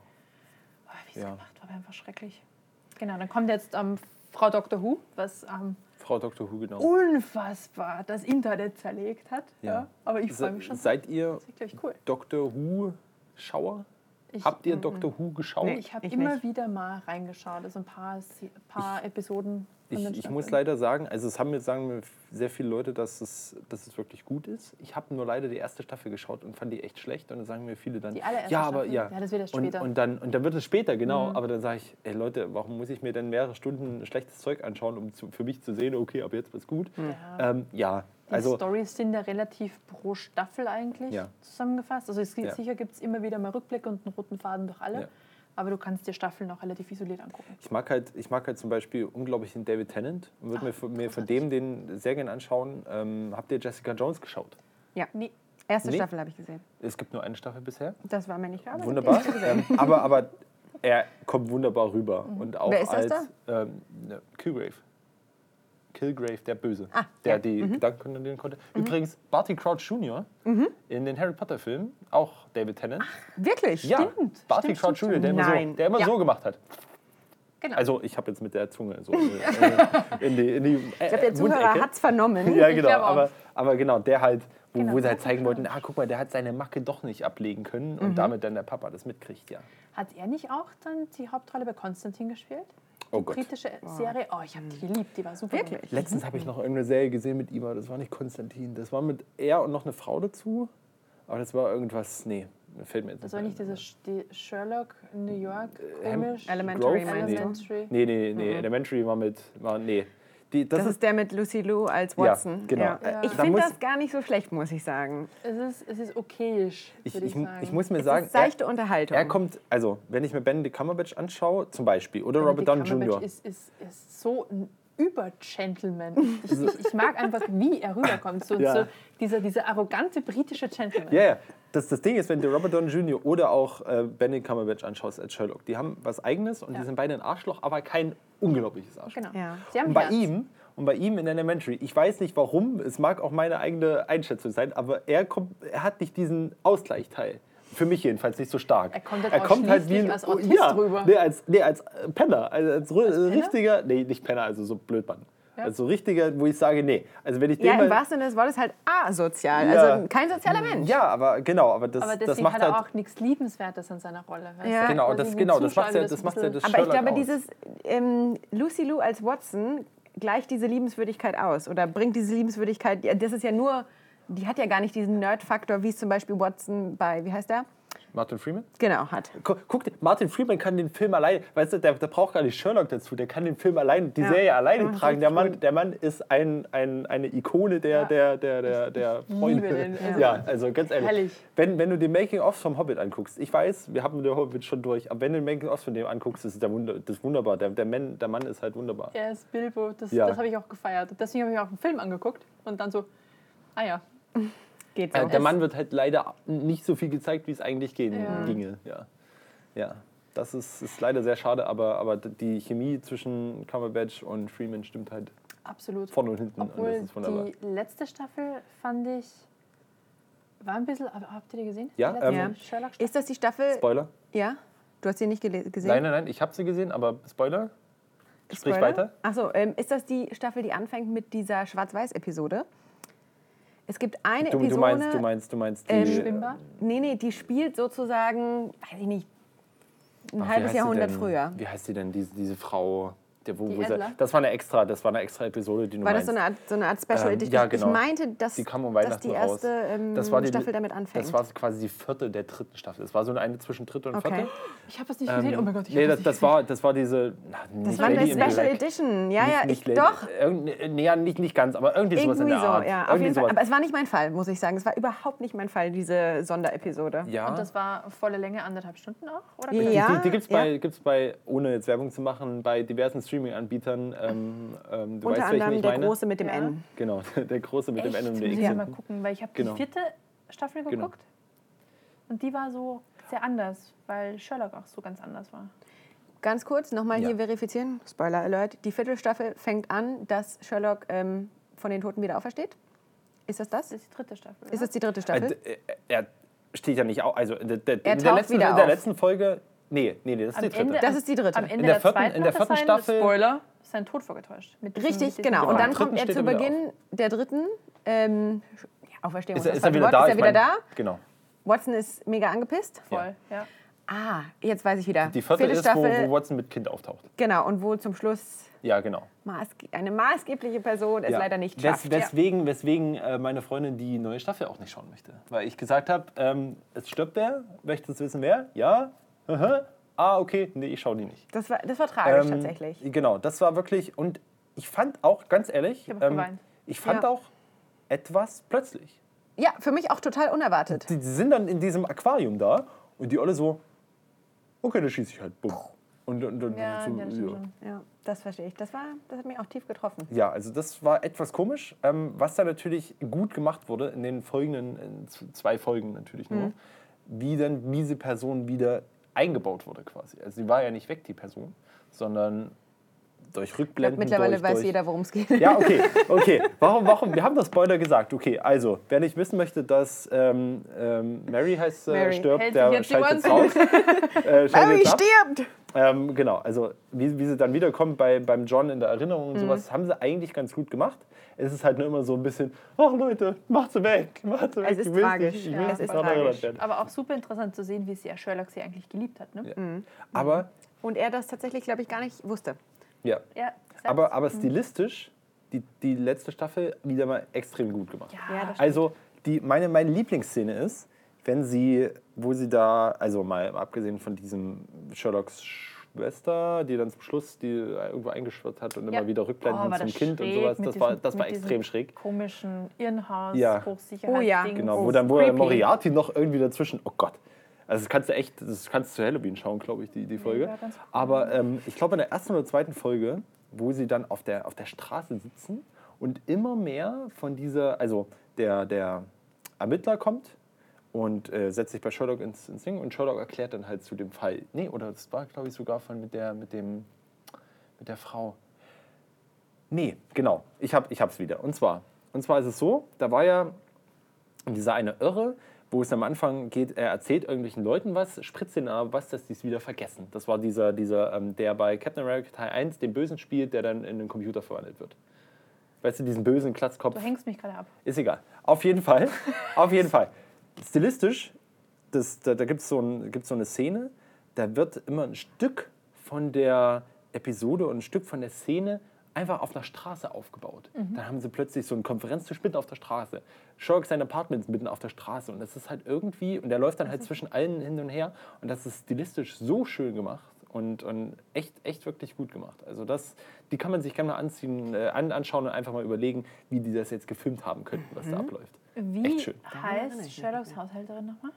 Speaker 3: Aber wie es
Speaker 1: Ja.
Speaker 3: gemacht war, war einfach schrecklich. Genau, dann kommt jetzt ähm, Frau Dr. Who, was ähm,
Speaker 1: Frau Dr. Who, genau.
Speaker 3: unfassbar das Internet zerlegt hat. Ja.
Speaker 1: Ja.
Speaker 3: Aber ich freue mich schon.
Speaker 1: Seid ihr
Speaker 3: Das cool.
Speaker 1: Dr. Who-Schauer?
Speaker 3: Ich,
Speaker 1: Habt ihr Dr. Who geschaut?
Speaker 2: Nee.
Speaker 3: ich habe
Speaker 2: Ich
Speaker 3: immer
Speaker 2: nicht.
Speaker 3: wieder mal reingeschaut, also ein paar, paar Episoden. von
Speaker 1: Ich, ich muss leider sagen, also es haben mir sagen mir sehr viele Leute, dass es, dass es wirklich gut ist. Ich habe nur leider die erste Staffel geschaut und fand die echt schlecht. Und dann sagen mir viele dann,
Speaker 3: Die allererste
Speaker 1: ja, aber
Speaker 3: Staffel?
Speaker 1: ja.
Speaker 3: Ja, das wird erst
Speaker 1: und,
Speaker 3: später. Mhm.
Speaker 1: Und dann, und dann wird es später, genau. Aber dann sage ich, ey Leute, warum muss ich mir denn mehrere Stunden schlechtes Zeug anschauen, um zu, für mich zu sehen, okay, ab jetzt wird's gut.
Speaker 3: Ja.
Speaker 1: Ähm, ja,
Speaker 3: Die
Speaker 1: also
Speaker 3: Stories sind ja relativ pro Staffel eigentlich
Speaker 1: Ja.
Speaker 3: zusammengefasst. Also es gibt,
Speaker 1: Ja.
Speaker 3: sicher gibt es immer wieder mal Rückblicke und einen roten Faden durch alle.
Speaker 1: Ja.
Speaker 3: Aber du kannst dir Staffeln auch relativ isoliert angucken.
Speaker 1: Ich mag halt, ich mag halt zum Beispiel unglaublich den David Tennant und würde mir, von- mir von dem den sehr gerne anschauen. Ähm, habt ihr Jessica Jones geschaut?
Speaker 2: Ja,
Speaker 3: Nee,
Speaker 2: erste
Speaker 1: Nee.
Speaker 2: Staffel habe ich gesehen.
Speaker 1: Es gibt nur eine Staffel bisher.
Speaker 2: Das war mir nicht klar.
Speaker 1: Wunderbar. ähm, aber, aber er kommt wunderbar rüber. Und auch
Speaker 2: Wer ist das
Speaker 1: als ähm, ne, Kilgrave. Kilgrave, der Böse.
Speaker 2: Ah,
Speaker 1: der
Speaker 2: ja. Mhm.
Speaker 1: die Gedanken kontrollieren konnte. Übrigens, Barty Crouch Jr. in den Harry Potter-Filmen, auch David Tennant.
Speaker 2: Wirklich?
Speaker 1: ja,
Speaker 3: stimmt,
Speaker 1: Barty
Speaker 3: stimmt,
Speaker 1: Crouch
Speaker 3: stimmt,
Speaker 1: Jr., der immer, so, der immer
Speaker 3: Ja.
Speaker 1: so gemacht hat.
Speaker 3: genau.
Speaker 1: Also, ich habe jetzt mit der Zunge so äh, in die, in die
Speaker 2: Ich glaube, der Zuhörer hat es vernommen.
Speaker 1: Ja, genau. Aber, aber genau, der halt, wo,
Speaker 3: Genau,
Speaker 1: wo sie halt zeigen wollten, ah, guck mal, der hat seine Macke doch nicht ablegen können
Speaker 2: Mhm.
Speaker 1: und damit dann der Papa das mitkriegt, ja.
Speaker 3: Hat er nicht auch dann die Hauptrolle bei Konstantin gespielt?
Speaker 1: Oh
Speaker 3: Die
Speaker 1: Gott.
Speaker 3: britische Serie? Oh, ich habe die geliebt, die war super.
Speaker 2: Wirklich?
Speaker 1: Letztens habe ich noch irgendeine Serie gesehen mit ihm, aber das war nicht Konstantin. Das war mit er und noch eine Frau dazu. Aber das war irgendwas, nee, fällt mir jetzt
Speaker 3: Das war nicht
Speaker 1: ein.
Speaker 3: diese Sch- die Sherlock New York,
Speaker 1: Hem-
Speaker 3: komisch.
Speaker 2: Elementary
Speaker 1: Grove?
Speaker 3: Elementary.
Speaker 1: Nee, nee, nee, Elementary war mit, war, nee. Die, das,
Speaker 2: Das
Speaker 1: ist,
Speaker 2: ist der mit Lucy Liu als
Speaker 1: Ja,
Speaker 2: Watson.
Speaker 1: genau.
Speaker 3: Ja.
Speaker 2: Ich
Speaker 1: Da
Speaker 2: finde das gar nicht so schlecht, muss ich sagen.
Speaker 3: Es ist, es ist okayisch,
Speaker 1: ich,
Speaker 3: würde
Speaker 1: ich,
Speaker 3: ich, sagen.
Speaker 1: ich muss mir
Speaker 2: Es
Speaker 1: sagen,
Speaker 2: ist seichte Unterhaltung.
Speaker 1: er, er kommt, also wenn ich mir Benedict Cumberbatch anschaue, zum Beispiel, oder Robert
Speaker 3: Benedict
Speaker 1: Downey
Speaker 3: Cumberbatch
Speaker 1: Jr.
Speaker 3: Ist, ist, ist so ein Über-Gentleman. Ich, ich, mag einfach, wie er rüberkommt. So,
Speaker 1: Ja.
Speaker 3: so dieser, dieser arrogante britische Gentleman.
Speaker 1: Ja, ja. Das, das Ding ist, wenn du Robert Downey Jr. oder auch äh, Benedict Cumberbatch anschaust als Sherlock, die haben was Eigenes und
Speaker 3: Ja.
Speaker 1: die sind beide ein Arschloch, aber kein unglaubliches Arschloch.
Speaker 3: Genau.
Speaker 2: Ja.
Speaker 3: Sie haben
Speaker 1: Und bei
Speaker 3: Herz.
Speaker 1: ihm und bei ihm in Elementary, ich weiß nicht warum, es mag auch meine eigene Einschätzung sein, aber er kommt, er hat nicht diesen Ausgleichsteil. Für mich jedenfalls nicht so stark.
Speaker 3: Er kommt halt
Speaker 1: er kommt halt wie ein
Speaker 3: als Autist
Speaker 1: ja,
Speaker 3: rüber.
Speaker 1: Nee, als, nee, als Penner, als, als, ru-
Speaker 3: Penner?
Speaker 1: richtiger, nee, nicht Penner, also so Blödmann.
Speaker 3: Ja.
Speaker 1: Also so richtiger, wo ich sage, nee. Also wenn ich
Speaker 2: Ja,
Speaker 1: den
Speaker 2: im
Speaker 1: mal,
Speaker 2: wahrsten Sinne des Wortes halt asozial.
Speaker 1: Ja.
Speaker 2: Also kein sozialer Mensch.
Speaker 1: ja, aber genau, aber das,
Speaker 3: Aber
Speaker 1: das
Speaker 3: deswegen
Speaker 1: macht
Speaker 3: hat er
Speaker 1: halt
Speaker 3: auch nichts Liebenswertes an seiner Rolle. weißt
Speaker 2: Ja.
Speaker 3: du?
Speaker 1: Genau, das-
Speaker 3: sie
Speaker 1: genau, das macht's ja- das
Speaker 3: ein
Speaker 1: macht's ja das
Speaker 2: Aber ich glaube,
Speaker 1: aus.
Speaker 2: dieses ähm, Lucy Liu als Watson gleicht diese Liebenswürdigkeit aus oder bringt diese Liebenswürdigkeit. Ja, das ist ja nur, die hat ja gar nicht diesen Nerd-Faktor, wie es zum Beispiel Watson bei, wie heißt der?
Speaker 1: Martin Freeman?
Speaker 2: Genau, hat.
Speaker 1: Gu- Guck, Martin Freeman kann den Film allein, weißt du, der, der braucht gar nicht Sherlock dazu, der kann den Film allein, die
Speaker 2: Ja.
Speaker 1: Serie alleine
Speaker 2: Ja,
Speaker 1: tragen. Der Mann, der Mann ist ein, ein, eine Ikone der,
Speaker 3: Ja.
Speaker 1: der, der, der, der Freunde.
Speaker 3: den,
Speaker 1: ja, also ganz ehrlich.
Speaker 3: Herrlich.
Speaker 1: Wenn, wenn du die Making-ofs vom Hobbit anguckst, ich weiß, wir haben den Hobbit schon durch, aber wenn du die Making-ofs von dem anguckst, ist, der Wunder, das wunderbar. Der, der, Mann, der Mann ist halt wunderbar.
Speaker 3: Er ist Bilbo, das, das habe ich auch gefeiert. Deswegen habe ich auch einen Film angeguckt und dann so, ah ja,
Speaker 2: Geht so.
Speaker 1: Äh, der Mann wird halt leider nicht so viel gezeigt, wie es eigentlich gehen,
Speaker 3: Ja.
Speaker 1: ginge. Ja. ja. Das ist, ist leider sehr schade, aber, aber die Chemie zwischen Cumberbatch und Freeman stimmt halt
Speaker 3: absolut.
Speaker 1: vorne und hinten. und
Speaker 3: Obwohl
Speaker 1: das ist wunderbar.
Speaker 3: die letzte Staffel fand ich, war ein bisschen, aber habt ihr die gesehen?
Speaker 1: Ja,
Speaker 3: Die
Speaker 1: ähm,
Speaker 3: Sherlock-Staffel?
Speaker 2: ist das die Staffel?
Speaker 1: Spoiler?
Speaker 2: Ja? Du hast sie nicht gesehen?
Speaker 1: Nein, nein, nein, ich habe sie gesehen, aber Spoiler? Sprich
Speaker 2: Spoiler?
Speaker 1: weiter.
Speaker 2: Achso, ähm, ist das die Staffel, die anfängt mit dieser Schwarz-Weiß-Episode? Es gibt eine
Speaker 1: Du,
Speaker 2: Episode.
Speaker 1: du meinst, du meinst, du meinst die.
Speaker 2: Ähm,
Speaker 3: Schwimmbad?
Speaker 2: Nee, nee, die spielt sozusagen, weiß ich nicht, ein
Speaker 1: Ach,
Speaker 2: halbes Jahrhundert
Speaker 1: denn?
Speaker 2: früher.
Speaker 1: Wie heißt sie denn, diese, diese Frau? Der, wo,
Speaker 3: Die
Speaker 1: wo das war eine extra, das war eine extra Episode, die du
Speaker 2: War das so eine Art, so eine Art Special
Speaker 1: Ähm,
Speaker 2: Edition?
Speaker 1: ja, genau.
Speaker 2: Ich meinte, dass,
Speaker 1: Die kam um
Speaker 2: dass
Speaker 1: Weihnachten
Speaker 2: die
Speaker 1: raus.
Speaker 2: erste ähm,
Speaker 1: Das war die-
Speaker 2: Staffel damit anfängt.
Speaker 1: Das war quasi die vierte der dritten Staffel. Das war so eine zwischen dritte und
Speaker 2: Okay.
Speaker 1: vierte.
Speaker 3: Ich habe das nicht gesehen.
Speaker 1: Ähm,
Speaker 3: oh mein Gott, ich
Speaker 1: nee, das,
Speaker 3: das
Speaker 1: war, das war diese. Na,
Speaker 2: das war eine Special
Speaker 1: Black.
Speaker 2: Edition. Ja, ja,
Speaker 1: Nicht-
Speaker 2: ich
Speaker 1: nicht
Speaker 2: doch.
Speaker 1: Lady- Irgend, nee, ja, nicht, nicht ganz, aber irgendwie sowas in
Speaker 2: Irgendwie
Speaker 1: der
Speaker 2: so,
Speaker 1: Art.
Speaker 2: ja. Auf
Speaker 1: Irgendwie
Speaker 2: jeden Fall. Aber es war nicht mein Fall, muss ich sagen. Es war überhaupt nicht mein Fall, diese Sonderepisode.
Speaker 1: ja.
Speaker 3: Und das war volle Länge, anderthalb Stunden auch? Oder?
Speaker 2: Ja.
Speaker 1: Die, die, die gibt es bei, gibt's bei, ohne jetzt Werbung zu machen, bei diversen Streaming-Anbietern. Ähm, ähm, du
Speaker 2: Unter
Speaker 1: weißt, welchen
Speaker 2: anderem
Speaker 1: ich
Speaker 2: der
Speaker 1: meine?
Speaker 2: Große mit dem
Speaker 3: Ja.
Speaker 2: N.
Speaker 1: Genau, der große mit dem
Speaker 3: Echt?
Speaker 1: N und dem
Speaker 3: ich
Speaker 1: X.
Speaker 3: ja mal gucken, weil ich habe
Speaker 1: Genau.
Speaker 3: die vierte Staffel
Speaker 1: Genau.
Speaker 3: geguckt. Und die war so sehr anders, weil Sherlock auch so ganz anders war.
Speaker 2: Ganz kurz, nochmal
Speaker 1: Ja.
Speaker 2: hier verifizieren. Spoiler Alert. Die vierte Staffel fängt an, dass Sherlock ähm, von den Toten wieder aufersteht. Ist das das?
Speaker 3: Das ist die dritte Staffel.
Speaker 2: Ist das die dritte
Speaker 1: Äh,
Speaker 2: Staffel?
Speaker 1: d- äh, er steht ja nicht auf. Also in der, der,
Speaker 2: Er
Speaker 1: in der, letzten,
Speaker 2: wieder
Speaker 1: in der
Speaker 2: auf.
Speaker 1: letzten Folge. Nee, nee, nee, das ist
Speaker 3: Am
Speaker 1: die dritte.
Speaker 3: Ende-
Speaker 2: Das ist die dritte.
Speaker 3: Am Ende
Speaker 1: In der
Speaker 3: der,
Speaker 1: vierten-
Speaker 3: zweiten
Speaker 1: in der
Speaker 3: er
Speaker 1: vierten
Speaker 3: sein,
Speaker 1: Staffel-
Speaker 3: Spoiler, sein Tod vorgetäuscht. Mit
Speaker 2: Richtig,
Speaker 3: mit
Speaker 2: genau. Und dann kommt er zu Beginn der dritten ähm, ja, Auferstehung.
Speaker 1: ist,
Speaker 2: ist
Speaker 1: er- ist er wieder
Speaker 2: Wort.
Speaker 1: da?
Speaker 2: Ist er wieder
Speaker 1: mein,
Speaker 2: da?
Speaker 1: Genau.
Speaker 2: Watson ist mega angepisst.
Speaker 3: Voll, ja.
Speaker 2: Ah, jetzt weiß ich wieder.
Speaker 1: Die vierte
Speaker 2: Vierte
Speaker 1: ist, wo,
Speaker 2: Staffel.
Speaker 1: wo Watson mit Kind auftaucht.
Speaker 2: Genau, und wo zum Schluss
Speaker 1: Ja, genau.
Speaker 2: maßge eine maßgebliche Person es
Speaker 1: ja.
Speaker 2: leider nicht
Speaker 1: Wes
Speaker 2: schafft.
Speaker 1: weswegen weswegen äh, meine Freundin die neue Staffel auch nicht schauen möchte. Weil ich gesagt habe, ähm, es stirbt wer. Möchtest du wissen, wer? Ja. Aha. Ah, okay. Nee, ich schaue die nicht.
Speaker 2: Das war, das war tragisch
Speaker 1: Ähm,
Speaker 2: tatsächlich.
Speaker 1: Genau, das war wirklich. Und ich fand auch, ganz ehrlich,
Speaker 3: Ich geweint.
Speaker 1: ich fand
Speaker 2: Ja.
Speaker 1: auch etwas plötzlich.
Speaker 2: Ja, für mich auch total unerwartet.
Speaker 1: Die, die sind dann in diesem Aquarium da und die alle so, okay, da schieße ich halt. Bumm. Und, und, und
Speaker 3: Ja,
Speaker 1: so,
Speaker 3: ja, das
Speaker 1: ja.
Speaker 2: Ja, das verstehe ich. Das, war, das hat mich auch tief getroffen.
Speaker 1: Ja, also das war etwas komisch, ähm, was da natürlich gut gemacht wurde in den folgenden in zwei Folgen natürlich nur, wie dann diese Person wieder eingebaut wurde quasi. Also sie war ja nicht weg, die Person, sondern durch Rückblenden.
Speaker 2: mittlerweile
Speaker 1: durch,
Speaker 2: weiß
Speaker 1: durch,
Speaker 2: jeder, worum es geht.
Speaker 1: Ja, okay, okay. Warum, warum? Wir haben das Spoiler gesagt. Okay, also, wer nicht wissen möchte, dass ähm, ähm, Mary heißt, äh,
Speaker 2: Mary.
Speaker 1: stirbt,
Speaker 3: Hält
Speaker 1: der
Speaker 3: jetzt
Speaker 1: schaltet
Speaker 3: Ohren
Speaker 1: raus. äh,
Speaker 2: Mary stirbt!
Speaker 1: Ähm, genau, also wie, wie sie dann wiederkommt bei, beim John in der Erinnerung und
Speaker 2: Mhm.
Speaker 1: sowas, haben sie eigentlich ganz gut gemacht. Es ist halt nur immer so ein bisschen, ach Leute, macht sie weg, macht sie weg.
Speaker 2: Es ist tragisch,
Speaker 1: Nicht, ich
Speaker 2: ja,
Speaker 1: will
Speaker 2: es ist tragisch.
Speaker 3: Aber auch super interessant zu sehen, wie sehr Sherlock sie eigentlich geliebt hat. Ne?
Speaker 1: Ja. Aber,
Speaker 2: Und er das tatsächlich, glaube ich, gar nicht wusste.
Speaker 1: ja.
Speaker 3: Ja,
Speaker 1: aber, aber stilistisch, die, die letzte Staffel wieder mal extrem gut gemacht.
Speaker 3: Ja,
Speaker 2: Ja, das
Speaker 1: Also die, meine, meine Lieblingsszene ist, wenn sie, wo sie da, also mal abgesehen von diesem Sherlocks Schwester, die dann zum Schluss die irgendwo eingeschwört hat und
Speaker 3: Ja.
Speaker 1: immer wieder Rückblenden
Speaker 3: Oh,
Speaker 1: zum
Speaker 3: das
Speaker 1: Kind und sowas, das war, das war extrem schräg.
Speaker 3: komischen Irrenhaus,
Speaker 1: Ja.
Speaker 3: Hochsicherheit.
Speaker 2: Oh ja,
Speaker 1: Genau,
Speaker 2: Oh,
Speaker 1: wo dann wo
Speaker 2: creepy.
Speaker 1: Moriarty noch irgendwie dazwischen, oh Gott. Also das kannst du echt, das kannst du zu Halloween schauen, glaube ich, die, die Folge.
Speaker 3: Ganz cool.
Speaker 1: Aber ähm, ich glaube in der ersten oder zweiten Folge, wo sie dann auf der, auf der Straße sitzen und immer mehr von dieser, also der, der Ermittler kommt und äh, setzt sich bei Sherlock ins, ins Ding und Sherlock erklärt dann halt zu dem Fall. Nee, oder das war, glaube ich, sogar von mit der, mit dem, mit der Frau. Nee, genau. Ich habe es ich wieder. Und zwar, und zwar ist es so, da war ja dieser eine Irre, wo es am Anfang geht, er erzählt irgendwelchen Leuten was, spritzt denen aber was, dass die es wieder vergessen. Das war dieser, dieser ähm, der bei Captain America Teil 1 den Bösen spielt, der dann in den Computer verwandelt wird. Weißt du, diesen bösen Klatzkopf.
Speaker 3: Du hängst mich gerade ab.
Speaker 1: Ist egal. Auf jeden Fall. Auf jeden Fall. Stilistisch, das, da, da gibt es so, ein, gibt's so eine Szene, da wird immer ein Stück von der Episode und ein Stück von der Szene einfach auf einer Straße aufgebaut. Dann haben sie plötzlich so einen Konferenztisch mitten auf der Straße. Sherlock sein Apartment mitten auf der Straße. Und das ist halt irgendwie, und der läuft dann halt zwischen allen hin und her. Und das ist stilistisch so schön gemacht und, und echt, echt wirklich gut gemacht. Also das, die kann man sich gerne mal anziehen, äh, an, anschauen und einfach mal überlegen, wie die das jetzt gefilmt haben könnten, was da abläuft.
Speaker 3: Wie heißt Sherlocks Haushälterin nochmal?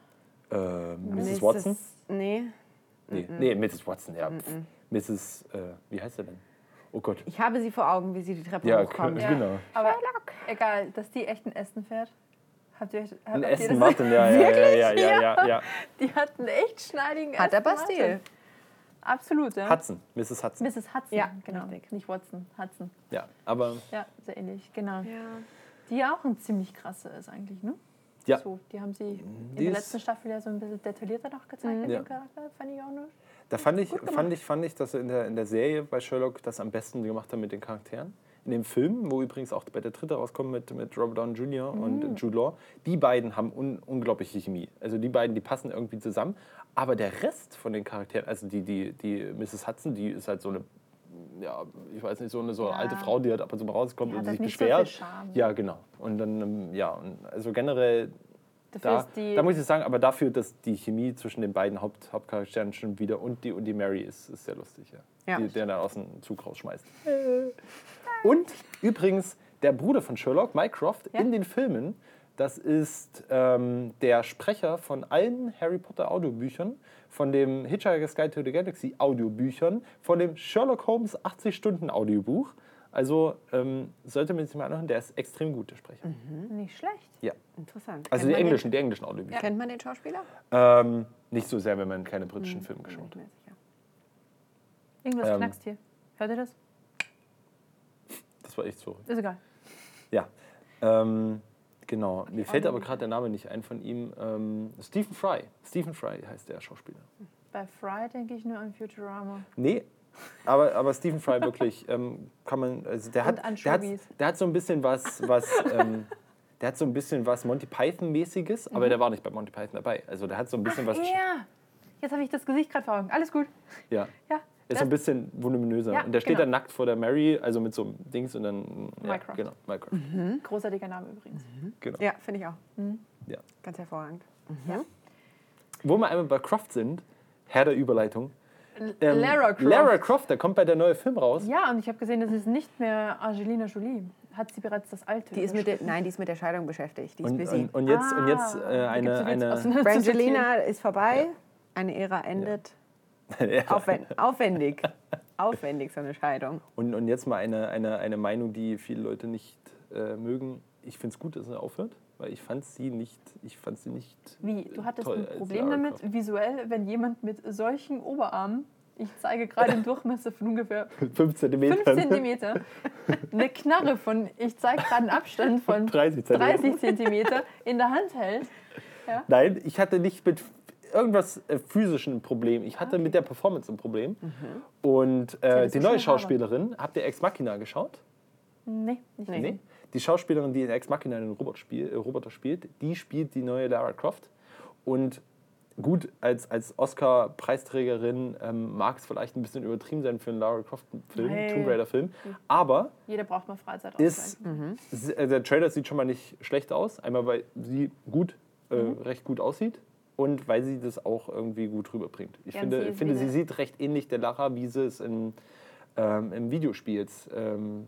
Speaker 1: Äh, Mrs.
Speaker 2: Mrs.
Speaker 1: Watson?
Speaker 2: Nee.
Speaker 1: Nee, nee, Mrs. Watson, ja. pf. Mrs. Äh, wie heißt sie denn? Oh Gott.
Speaker 2: Ich habe sie vor Augen, wie sie die Treppe
Speaker 1: Ja,
Speaker 2: hochkommt.
Speaker 1: Ja. Genau.
Speaker 3: Aber egal, dass die echt ein Essen fährt. Habt ihr euch habt
Speaker 1: Ein
Speaker 3: das-
Speaker 1: Martin, ja, ja, ja, ja, ja, ja, ja.
Speaker 3: Die hat einen echt schneidigen
Speaker 2: Hat
Speaker 3: Aston Martin.
Speaker 2: Stil.
Speaker 3: Absolut, ja.
Speaker 1: Hudson, Mrs. Hudson.
Speaker 3: Mrs. Hudson,
Speaker 2: Ja,
Speaker 3: genau.
Speaker 2: richtig.
Speaker 3: Nicht Watson, Hudson.
Speaker 1: Ja, aber
Speaker 3: Ja, sehr ähnlich, genau.
Speaker 2: Ja.
Speaker 3: Die auch ein ziemlich krasse ist eigentlich, ne?
Speaker 1: ja,
Speaker 3: So, die haben sie in
Speaker 1: Die
Speaker 3: der letzten Staffel ja so ein bisschen detaillierter noch gezeichnet,
Speaker 1: Ja.
Speaker 3: den Charakter. Fand ich auch noch.
Speaker 1: da fand ich, fand, ich, fand ich, dass sie in der, in der Serie bei Sherlock das am besten gemacht haben mit den Charakteren. In dem Film, wo übrigens auch bei der dritte rauskommt mit, mit Robert Downey Jr.
Speaker 3: Mhm.
Speaker 1: und Jude Law, die beiden haben un, unglaubliche Chemie. Also die beiden, die passen irgendwie zusammen. Aber der Rest von den Charakteren, also die, die, die Mrs. Hudson, die ist halt so eine, ja, ich weiß nicht, so eine, so eine
Speaker 3: Ja.
Speaker 1: alte Frau, die halt ab und zu mal rauskommt
Speaker 3: Die
Speaker 1: und sich
Speaker 3: so
Speaker 1: beschwert.
Speaker 3: Charme.
Speaker 1: ja, genau. Und dann, ähm, ja, und also generell da, da muss ich sagen, aber dafür, dass die Chemie zwischen den beiden Haupt, Hauptcharakteren schon wieder und die, und die Mary ist, ist sehr lustig, ja.
Speaker 2: Ja.
Speaker 1: Die, der dann aus dem Zug rausschmeißt. Und übrigens, der Bruder von Sherlock, Mycroft,
Speaker 3: Ja.
Speaker 1: in den Filmen, das ist ähm, der Sprecher von allen Harry Potter Audiobüchern, von dem Hitchhiker's Guide to the Galaxy Audiobüchern, von dem Sherlock Holmes 80 Stunden Audiobuch. Also ähm, sollte man sich mal anhören, der ist extrem gut, der Sprecher.
Speaker 3: Nicht schlecht.
Speaker 1: Ja.
Speaker 2: Interessant.
Speaker 1: Also
Speaker 2: Kennt
Speaker 1: die englischen, die englischen Audiobücher.
Speaker 2: Den, kennt man den Schauspieler?
Speaker 1: Ähm, nicht so sehr, wenn man keine britischen Filme
Speaker 2: Bin
Speaker 1: geschaut hat.
Speaker 3: Irgendwas
Speaker 1: Ähm.
Speaker 3: knackst hier. Hört ihr das?
Speaker 1: Das war echt so.
Speaker 3: Ist egal.
Speaker 1: Ja. Ähm, genau. Mir fällt aber gerade der Name nicht ein von ihm. Ähm, Stephen Fry. Stephen Fry heißt der Schauspieler.
Speaker 3: Bei Fry denke ich nur an Futurama.
Speaker 1: Nee, aber, aber Stephen Fry wirklich ähm, kann man, also der hat,
Speaker 3: an
Speaker 1: der hat, der hat so ein bisschen was, was ähm, der hat so ein bisschen was Monty Python-mäßiges, aber der war nicht bei Monty Python dabei. Also der hat so ein bisschen was,
Speaker 3: Mhm. Ja! Jetzt habe ich das Gesicht gerade vor Augen. Alles gut.
Speaker 1: ja,
Speaker 3: Ja.
Speaker 1: Ist so ein bisschen voluminöser.
Speaker 3: Ja,
Speaker 1: und der steht
Speaker 3: genau.
Speaker 1: dann nackt vor der Mary, also mit so einem Dings und dann, ja,
Speaker 3: Mycroft.
Speaker 1: genau, Mycroft.
Speaker 3: Großartiger Name übrigens.
Speaker 1: Genau.
Speaker 2: Ja, finde ich auch.
Speaker 1: Ja.
Speaker 2: Ganz hervorragend.
Speaker 1: Wo wir einmal bei Croft sind, Herr der Überleitung. ähm,
Speaker 3: Lara Croft.
Speaker 1: Lara Croft, da kommt bei der neue Film raus.
Speaker 3: Ja, und ich habe gesehen, das ist nicht mehr Angelina Jolie. Hat sie bereits das alte?
Speaker 2: Die ist mit der, nein, die ist mit der Scheidung beschäftigt. Die ist
Speaker 1: Und,
Speaker 2: busy.
Speaker 1: und, und jetzt, und jetzt
Speaker 3: Ah,
Speaker 1: äh, eine, eine,
Speaker 2: Brangelina ist vorbei. Eine Ära endet. Aufwen aufwendig. Aufwendig, so eine Scheidung.
Speaker 1: Und, und jetzt mal eine, eine, eine Meinung, die viele Leute nicht äh, mögen. Ich finde es gut, dass er aufhört, weil ich fand sie nicht, ich fand sie nicht.
Speaker 3: Wie? Du hattest
Speaker 1: toll
Speaker 3: ein
Speaker 1: als
Speaker 3: Problem damit, visuell, wenn jemand mit solchen Oberarmen, ich zeige gerade den Durchmesser von ungefähr
Speaker 1: 5 cm.
Speaker 3: 5 cm, eine Knarre von, ich zeige gerade einen Abstand von
Speaker 1: 30 cm.
Speaker 3: 30 cm in der Hand hält.
Speaker 1: Nein, ich hatte nicht mit irgendwas äh, physischen ein Problem. Ich hatte mit der Performance ein Problem. Und äh, die neue
Speaker 3: schon haben.
Speaker 1: Schauspielerin, habt ihr Ex Machina geschaut?
Speaker 3: Nee, nicht
Speaker 2: Nee.
Speaker 3: gesehen.
Speaker 1: Die Schauspielerin, die in Ex Machina den Robot spiel, äh, Roboter spielt, die spielt die neue Lara Croft. Und gut, als, als Oscar-Preisträgerin ähm, mag es vielleicht ein bisschen übertrieben sein für einen Lara Croft-Film,
Speaker 3: Nee.
Speaker 1: Tomb Raider-Film. Aber
Speaker 3: Jeder braucht mal Freizeit.
Speaker 1: ist, s- äh, der Trailer sieht schon mal nicht schlecht aus. Einmal, weil sie gut, äh, recht gut aussieht und weil sie das auch irgendwie gut rüberbringt. Ich finde, finde sie sieht recht ähnlich der Lara, wie sie es in, ähm, im Videospiel jetzt, ähm,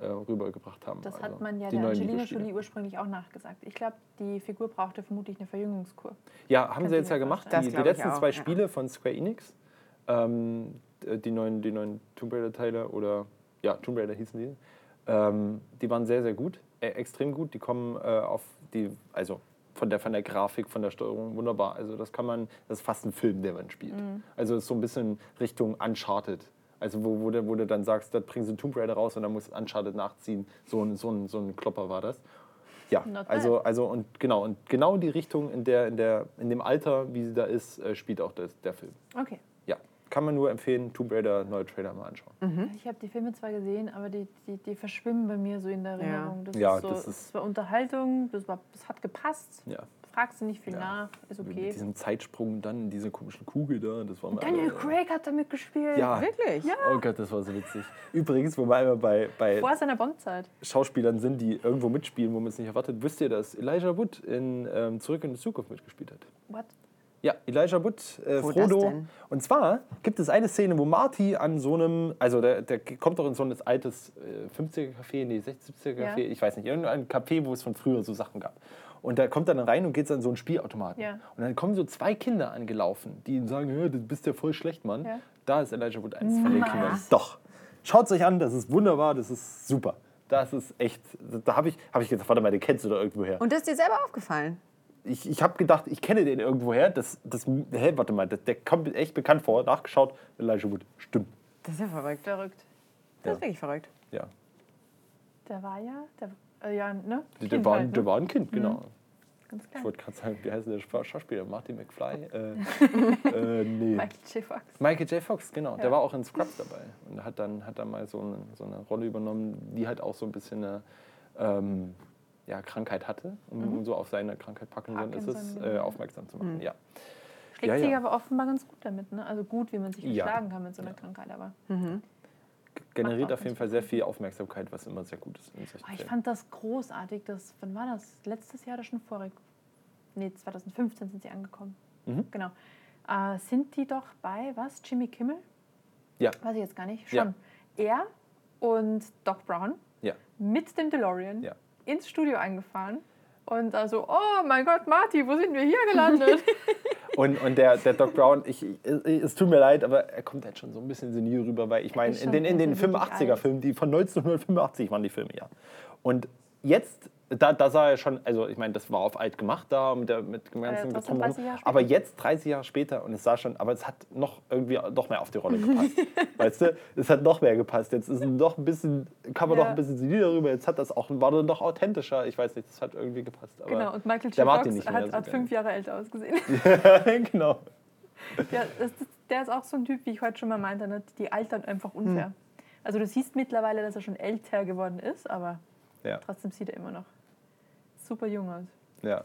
Speaker 1: äh, rübergebracht haben.
Speaker 3: Das
Speaker 1: Also
Speaker 3: hat man ja
Speaker 1: die
Speaker 3: der Angelina. Jolie ursprünglich auch nachgesagt. Ich glaube, die Figur brauchte vermutlich eine Verjüngungskur.
Speaker 1: Ja, haben
Speaker 3: Könnte
Speaker 1: sie jetzt ja gemacht. Die, die letzten zwei
Speaker 2: ja.
Speaker 1: Spiele von Square Enix, ähm, d- die, neuen, die neuen Tomb Raider-Teile oder ja, Tomb Raider hießen die, ähm, die waren sehr, sehr gut, äh, extrem gut. Die kommen äh, auf die, also von der, von der Grafik, von der Steuerung wunderbar. Also das kann man, das ist fast ein Film, der man spielt.
Speaker 3: Mhm.
Speaker 1: Also es ist so ein bisschen Richtung Uncharted. Also wo, wo, du, wo du dann sagst, da bringen sie Tomb Raider raus und dann muss Uncharted nachziehen. So ein, so ein, so ein Klopper war das. Ja,
Speaker 3: Not
Speaker 1: also, also und genau, und genau die Richtung, in, der, in, der, in dem Alter, wie sie da ist, äh, spielt auch das, der Film.
Speaker 3: Okay.
Speaker 1: Ja, kann man nur empfehlen, Tomb Raider, neue Trailer mal anschauen.
Speaker 3: Ich habe die Filme zwar gesehen, aber die, die, die verschwimmen bei mir so in der Erinnerung. Das,
Speaker 1: Ja,
Speaker 3: ist so,
Speaker 1: das ist-
Speaker 3: das war Unterhaltung, das, war, das hat gepasst.
Speaker 1: Ja.
Speaker 3: Fragst du nicht viel
Speaker 1: Ja.
Speaker 3: nach, ist
Speaker 1: Mit
Speaker 3: okay.
Speaker 1: diesem Zeitsprung dann in diese komischen Kugel da, das war
Speaker 3: Daniel
Speaker 1: alle-
Speaker 3: Craig hat damit gespielt.
Speaker 1: Ja,
Speaker 2: Wirklich?
Speaker 1: oh Gott, das war so witzig. Übrigens, wo wir einmal bei, bei
Speaker 3: Vor seiner Bondzeit.
Speaker 1: Schauspielern sind, die irgendwo mitspielen, wo man es nicht erwartet, wisst ihr, dass Elijah Wood in ähm, Zurück in die Zukunft mitgespielt hat?
Speaker 3: What?
Speaker 1: Ja, Elijah Wood, äh,
Speaker 2: Wo
Speaker 1: Frodo. Und zwar gibt es eine Szene, wo Marty an so einem, also der, der kommt doch in so ein altes äh, 50er-Café, nee, 60er-Café,
Speaker 3: Ja.
Speaker 1: ich weiß nicht, irgendein Café, wo es von früher so Sachen gab. Und da kommt er dann rein und geht an so einen Spielautomaten.
Speaker 3: Ja.
Speaker 1: Und dann kommen so zwei Kinder angelaufen, die ihm sagen, "Hä, du bist ja voll schlecht, Mann.
Speaker 3: Ja.
Speaker 1: Da ist Elijah Wood eins von den? Kindern. Doch. Schaut es euch an, das ist wunderbar, das ist super. Das ist echt, da habe ich, hab ich gedacht, warte mal, den kennst du doch irgendwoher.
Speaker 2: Und das ist dir selber aufgefallen?
Speaker 1: Ich, ich habe gedacht, ich kenne den irgendwoher. Das, das, hä, warte mal, das, der kommt echt bekannt vor. Nachgeschaut, Elijah Wood. Stimmt.
Speaker 2: Das ist ja verrückt.
Speaker 3: Verrückt.
Speaker 2: Das
Speaker 1: Ja.
Speaker 2: ist wirklich verrückt.
Speaker 1: Ja.
Speaker 3: Der war ja, der, äh, ja, ne?
Speaker 1: Der,
Speaker 3: Kind
Speaker 1: war,
Speaker 3: halt, ne?
Speaker 1: der war ein Kind, genau.
Speaker 3: Ganz klar.
Speaker 1: Ich wollte gerade sagen, wie heißt der Scha- Schauspieler? Martin McFly? Äh, äh, nee.
Speaker 3: Michael J. Fox.
Speaker 1: Michael J. Fox, genau. Der
Speaker 3: Ja.
Speaker 1: war auch in Scrubs dabei. Und hat dann, hat dann mal so eine, so eine Rolle übernommen, die halt auch so ein bisschen eine ähm, ja, Krankheit hatte, um, um so auf seine Krankheit Parkinson, ist es, äh, aufmerksam zu machen. Ja.
Speaker 3: Schlägt
Speaker 1: Ja,
Speaker 3: sich
Speaker 1: ja.
Speaker 3: aber offenbar ganz gut damit, ne? Also gut, wie man sich
Speaker 1: Ja.
Speaker 3: geschlagen kann mit so einer Krankheit, aber.
Speaker 1: Generiert
Speaker 3: Macht auch
Speaker 1: auf jeden Fall sehr viel Aufmerksamkeit, was immer sehr gut ist.
Speaker 3: Oh, ich fand das großartig. Das, wann war das? Letztes Jahr oder schon vorig? Nee, 2015 sind sie angekommen.
Speaker 1: Mhm.
Speaker 3: Genau. Äh, sind die doch bei, was? Jimmy Kimmel?
Speaker 1: Ja.
Speaker 3: Weiß ich jetzt gar nicht.
Speaker 1: Ja.
Speaker 3: Schon. Er und Doc Brown
Speaker 1: Ja.
Speaker 3: mit dem DeLorean
Speaker 1: Ja.
Speaker 3: Ins Studio eingefahren. Und also, oh mein Gott, Marty, wo sind wir hier gelandet?
Speaker 1: Und, und der, der Doc Brown, ich, ich- es tut mir leid, aber er kommt halt schon so ein bisschen senil rüber, weil ich meine, in den, in den
Speaker 3: er ist ja wirklich
Speaker 1: 85er-Filmen, die von 1985 waren die Filme, ja. Und jetzt Da, da sah er schon, also ich meine, das war auf alt gemacht da mit, der, mit dem ganzen.
Speaker 3: 30 Jahre später.
Speaker 1: Aber jetzt, 30 Jahre später, und es sah schon, aber es hat noch irgendwie noch mehr auf die Rolle gepasst. weißt du, es hat noch mehr gepasst. Jetzt ist noch ein bisschen, kann man
Speaker 3: Ja.
Speaker 1: noch ein bisschen solider darüber. Jetzt hat das auch, war dann doch authentischer. Ich weiß nicht, das hat irgendwie gepasst. Aber
Speaker 3: Genau, und Michael J. Fox
Speaker 1: mehr
Speaker 3: hat,
Speaker 1: so
Speaker 3: hat fünf Jahre älter ausgesehen.
Speaker 1: genau.
Speaker 3: Ja, das, das, der ist auch so ein Typ, wie ich heute schon mal meinte, ne? die altern einfach unfair.
Speaker 1: Hm.
Speaker 3: Also du siehst mittlerweile, dass er schon älter geworden ist, aber
Speaker 1: Ja,
Speaker 3: trotzdem sieht er immer noch super jung aus.
Speaker 1: ja,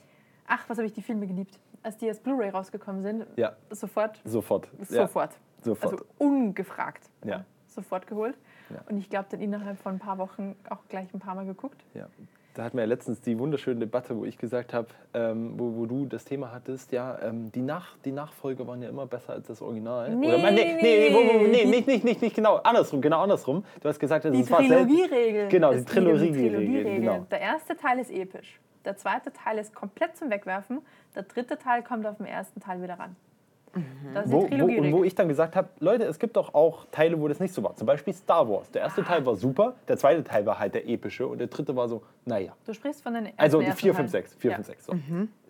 Speaker 3: Ach, was habe ich die Filme geliebt. Als die als Blu-ray rausgekommen sind,
Speaker 1: ja,
Speaker 3: sofort,
Speaker 1: sofort. Ja,
Speaker 3: sofort.
Speaker 1: sofort.
Speaker 3: Also ungefragt.
Speaker 1: Ja.
Speaker 3: Sofort geholt.
Speaker 1: Ja.
Speaker 3: Und ich glaube, dann innerhalb von ein paar Wochen auch gleich ein paar Mal geguckt.
Speaker 1: Ja. Da hatten wir ja letztens die wunderschöne Debatte, wo ich gesagt habe, ähm, wo, wo du das Thema hattest, ja, ähm, die, Nach die Nachfolger waren ja immer besser als das Original.
Speaker 3: Nee,
Speaker 1: Oder, nee, nee, nee, wo, wo, nee
Speaker 3: die-
Speaker 1: nicht, nicht, nicht, nicht genau, andersrum, genau andersrum. Du hast gesagt, das
Speaker 3: Die
Speaker 1: ist was selten.
Speaker 3: Trilogieregel.
Speaker 1: Genau, die Trilogieregel, genau.
Speaker 3: Der erste Teil ist episch. Der zweite Teil ist komplett zum Wegwerfen. Der dritte Teil kommt auf den ersten Teil wieder ran. Das ist
Speaker 1: Wo,
Speaker 3: die
Speaker 1: wo, und wo ich dann gesagt habe, Leute, es gibt doch auch Teile, wo das nicht so war. Zum Beispiel Star Wars. Der
Speaker 3: Ah.
Speaker 1: erste Teil war super, der zweite Teil war halt der epische und der dritte war so, naja.
Speaker 3: Du sprichst von den ersten
Speaker 1: Also
Speaker 3: ersten
Speaker 1: 4,
Speaker 3: Teil.
Speaker 1: 5, 6. 4,
Speaker 3: ja.
Speaker 1: 5, 6. So.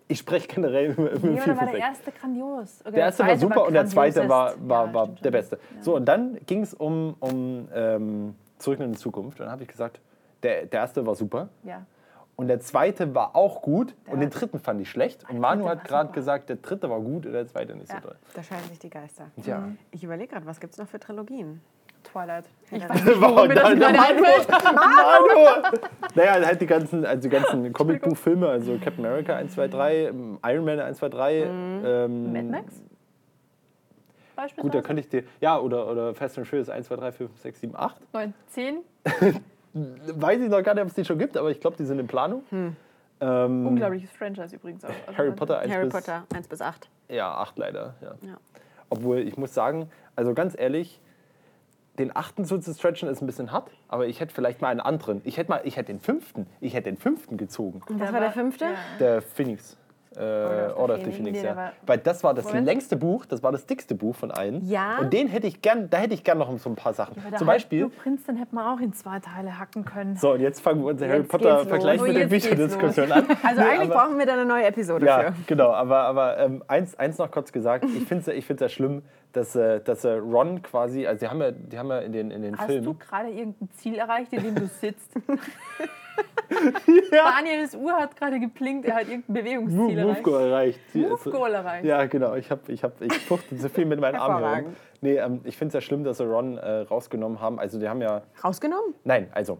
Speaker 1: Ich spreche generell über, über
Speaker 3: Ja,
Speaker 1: 4,
Speaker 3: aber
Speaker 1: 5,
Speaker 3: war der
Speaker 1: 6.
Speaker 3: erste grandios. Oder
Speaker 1: Der erste war super und der zweite war, war,
Speaker 3: Ja,
Speaker 1: war der
Speaker 3: schon.
Speaker 1: beste.
Speaker 3: Ja.
Speaker 1: So, und dann ging es um, um ähm, Zurück in die Zukunft. Und dann habe ich gesagt, der, der erste war super.
Speaker 3: Ja.
Speaker 1: Und der zweite war auch gut.
Speaker 3: Der
Speaker 1: und den dritten fand ich schlecht. Und Manu hat gerade gesagt, der dritte war gut und der zweite nicht
Speaker 3: Ja.
Speaker 1: so toll.
Speaker 2: Da scheiden sich die Geister.
Speaker 1: Tja.
Speaker 2: Ich überlege gerade, was gibt es noch für Trilogien?
Speaker 3: Twilight. Ich
Speaker 2: Ja,
Speaker 3: weiß nicht, warum mir das
Speaker 1: Manu!
Speaker 3: einfällt.
Speaker 1: Manu! naja, halt die ganzen, also die ganzen Comicbuchfilme, also Captain America 1, 2, 3, ähm, Iron Man 1, 2, 3. Ähm,
Speaker 3: Mad Max?
Speaker 1: Gut, da könnte ich dir. Ja, oder, oder Fast and Furious 1, 2, 3, 4, 5, 6, 7, 8.
Speaker 3: 9, 10.
Speaker 1: Weiß ich noch gar nicht, ob es die schon gibt, aber ich glaube, die sind in Planung. Ähm,
Speaker 3: Unglaubliches Franchise übrigens auch. Also
Speaker 1: Harry Potter 1
Speaker 2: Harry
Speaker 1: bis,
Speaker 2: Potter 1 bis 8.
Speaker 1: Ja, 8 leider. Ja.
Speaker 2: Ja.
Speaker 1: Obwohl, ich muss sagen, also ganz ehrlich, den achten so zu stretchen ist ein bisschen hart, aber ich hätte vielleicht mal einen anderen. Ich hätte mal, ich hätte den fünften, ich hätte den fünften gezogen.
Speaker 2: Und was war der fünfte?
Speaker 3: Ja.
Speaker 1: Der Phoenix. Äh, Order of the
Speaker 2: Phoenix.
Speaker 1: Ja. Weil das war das
Speaker 3: Moment.
Speaker 1: längste Buch, das war das dickste Buch von allen.
Speaker 2: Ja.
Speaker 1: Und den hätte ich gern, da hätte ich gern noch so ein paar Sachen.
Speaker 3: Der
Speaker 1: Zum Beispiel.
Speaker 3: Prinz, den hätte man auch in zwei Teile hacken können.
Speaker 1: So, und jetzt fangen wir unsere Harry Potter Vergleich mit der Bücherdiskussion an.
Speaker 2: Also
Speaker 1: Nee,
Speaker 2: eigentlich
Speaker 1: aber-
Speaker 2: brauchen wir da eine neue Episode
Speaker 1: Ja,
Speaker 2: für.
Speaker 1: genau. Aber, aber ähm, eins, eins noch kurz gesagt, ich finde es ich find's ja schlimm, dass, äh, dass äh, Ron quasi, also die haben ja, die haben ja in den, in den
Speaker 3: Hast du
Speaker 1: Filmen.
Speaker 3: gerade irgendein Ziel erreicht, in dem du sitzt?
Speaker 1: Ja.
Speaker 3: Daniels Uhr hat gerade geblinkt, er hat irgendein Bewegungsziel
Speaker 1: Move, Move
Speaker 3: erreicht.
Speaker 1: Erreicht.
Speaker 3: Move Goal erreicht.
Speaker 1: Ja, genau. Ich, hab, ich, hab, ich fuchte zu viel mit meinen Armen herum. Nee, ähm, ich finde es ja schlimm, dass sie Ron äh, rausgenommen haben. Also die haben ja,
Speaker 2: Rausgenommen?
Speaker 1: nein, also,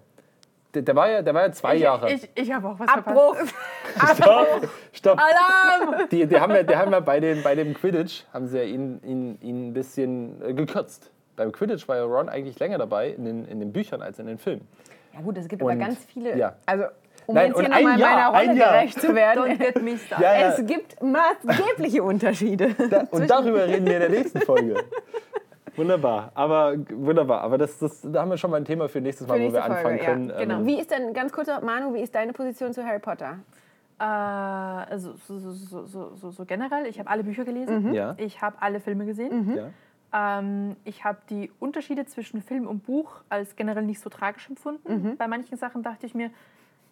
Speaker 1: der, der, war, ja, der war ja zwei
Speaker 3: Ich,
Speaker 1: Jahre.
Speaker 3: ich, ich habe auch was
Speaker 2: Abbruch!
Speaker 3: verpasst.
Speaker 1: Stopp, stopp.
Speaker 3: Alarm!
Speaker 1: Die, die haben ja, die haben ja bei, den, bei dem Quidditch, haben sie ja ihn, ihn, ihn ein bisschen äh, gekürzt. Beim Quidditch war ja Ron eigentlich länger dabei in den, in den Büchern als in den Filmen.
Speaker 2: Ja gut, es gibt
Speaker 1: Und-
Speaker 2: aber ganz viele.
Speaker 1: ja.
Speaker 2: Also, um
Speaker 1: Nein,
Speaker 2: jetzt hier
Speaker 1: ein
Speaker 2: nochmal meiner Rolle gerecht zu werden.
Speaker 1: Ja, ja.
Speaker 2: Es gibt maßgebliche Unterschiede.
Speaker 1: Da, und darüber reden wir in der nächsten Folge. Wunderbar, aber wunderbar. Aber das, das, da haben wir schon mal ein Thema für nächstes Mal,
Speaker 2: Für
Speaker 1: wo wir
Speaker 2: nächste Folge,
Speaker 1: anfangen
Speaker 2: ja,
Speaker 1: können.
Speaker 3: genau.
Speaker 1: Ähm,
Speaker 2: Wie ist denn, ganz kurz, Manu, wie ist deine Position zu Harry Potter?
Speaker 3: Äh, also so, so, so, so, generell, ich habe alle Bücher gelesen,
Speaker 1: Ja.
Speaker 3: ich habe alle Filme gesehen.
Speaker 1: ja.
Speaker 3: Ähm, ich habe die Unterschiede zwischen Film und Buch als generell nicht so tragisch empfunden. Bei manchen Sachen dachte ich mir,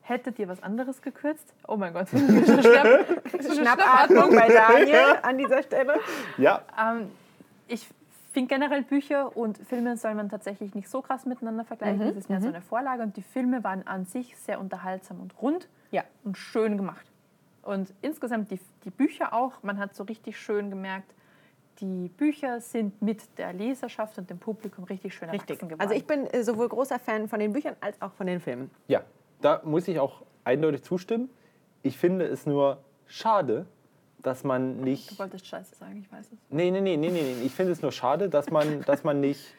Speaker 3: hättet ihr was anderes gekürzt? Oh mein Gott. Schnapp,
Speaker 2: Schnappatmung bei Daniel an dieser Stelle.
Speaker 1: ja,
Speaker 3: Ähm, ich finde generell Bücher und Filme soll man tatsächlich nicht so krass miteinander vergleichen. Das ist mehr so eine Vorlage und die Filme waren an sich sehr unterhaltsam und rund
Speaker 2: Ja.
Speaker 3: und schön gemacht. Und insgesamt die, die Bücher auch, man hat so richtig schön gemerkt, die Bücher sind mit der Leserschaft und dem Publikum richtig schön
Speaker 2: Richtig.
Speaker 3: geworden.
Speaker 2: Also ich bin äh, sowohl großer Fan von den Büchern als auch von den Filmen.
Speaker 1: ja, da muss ich auch eindeutig zustimmen. Ich finde es nur schade, dass man nicht.
Speaker 3: du wolltest Scheiße sagen, ich weiß es.
Speaker 1: Nee, nee, nee, nee, nee. nee. Ich finde es nur schade, dass man, dass man nicht.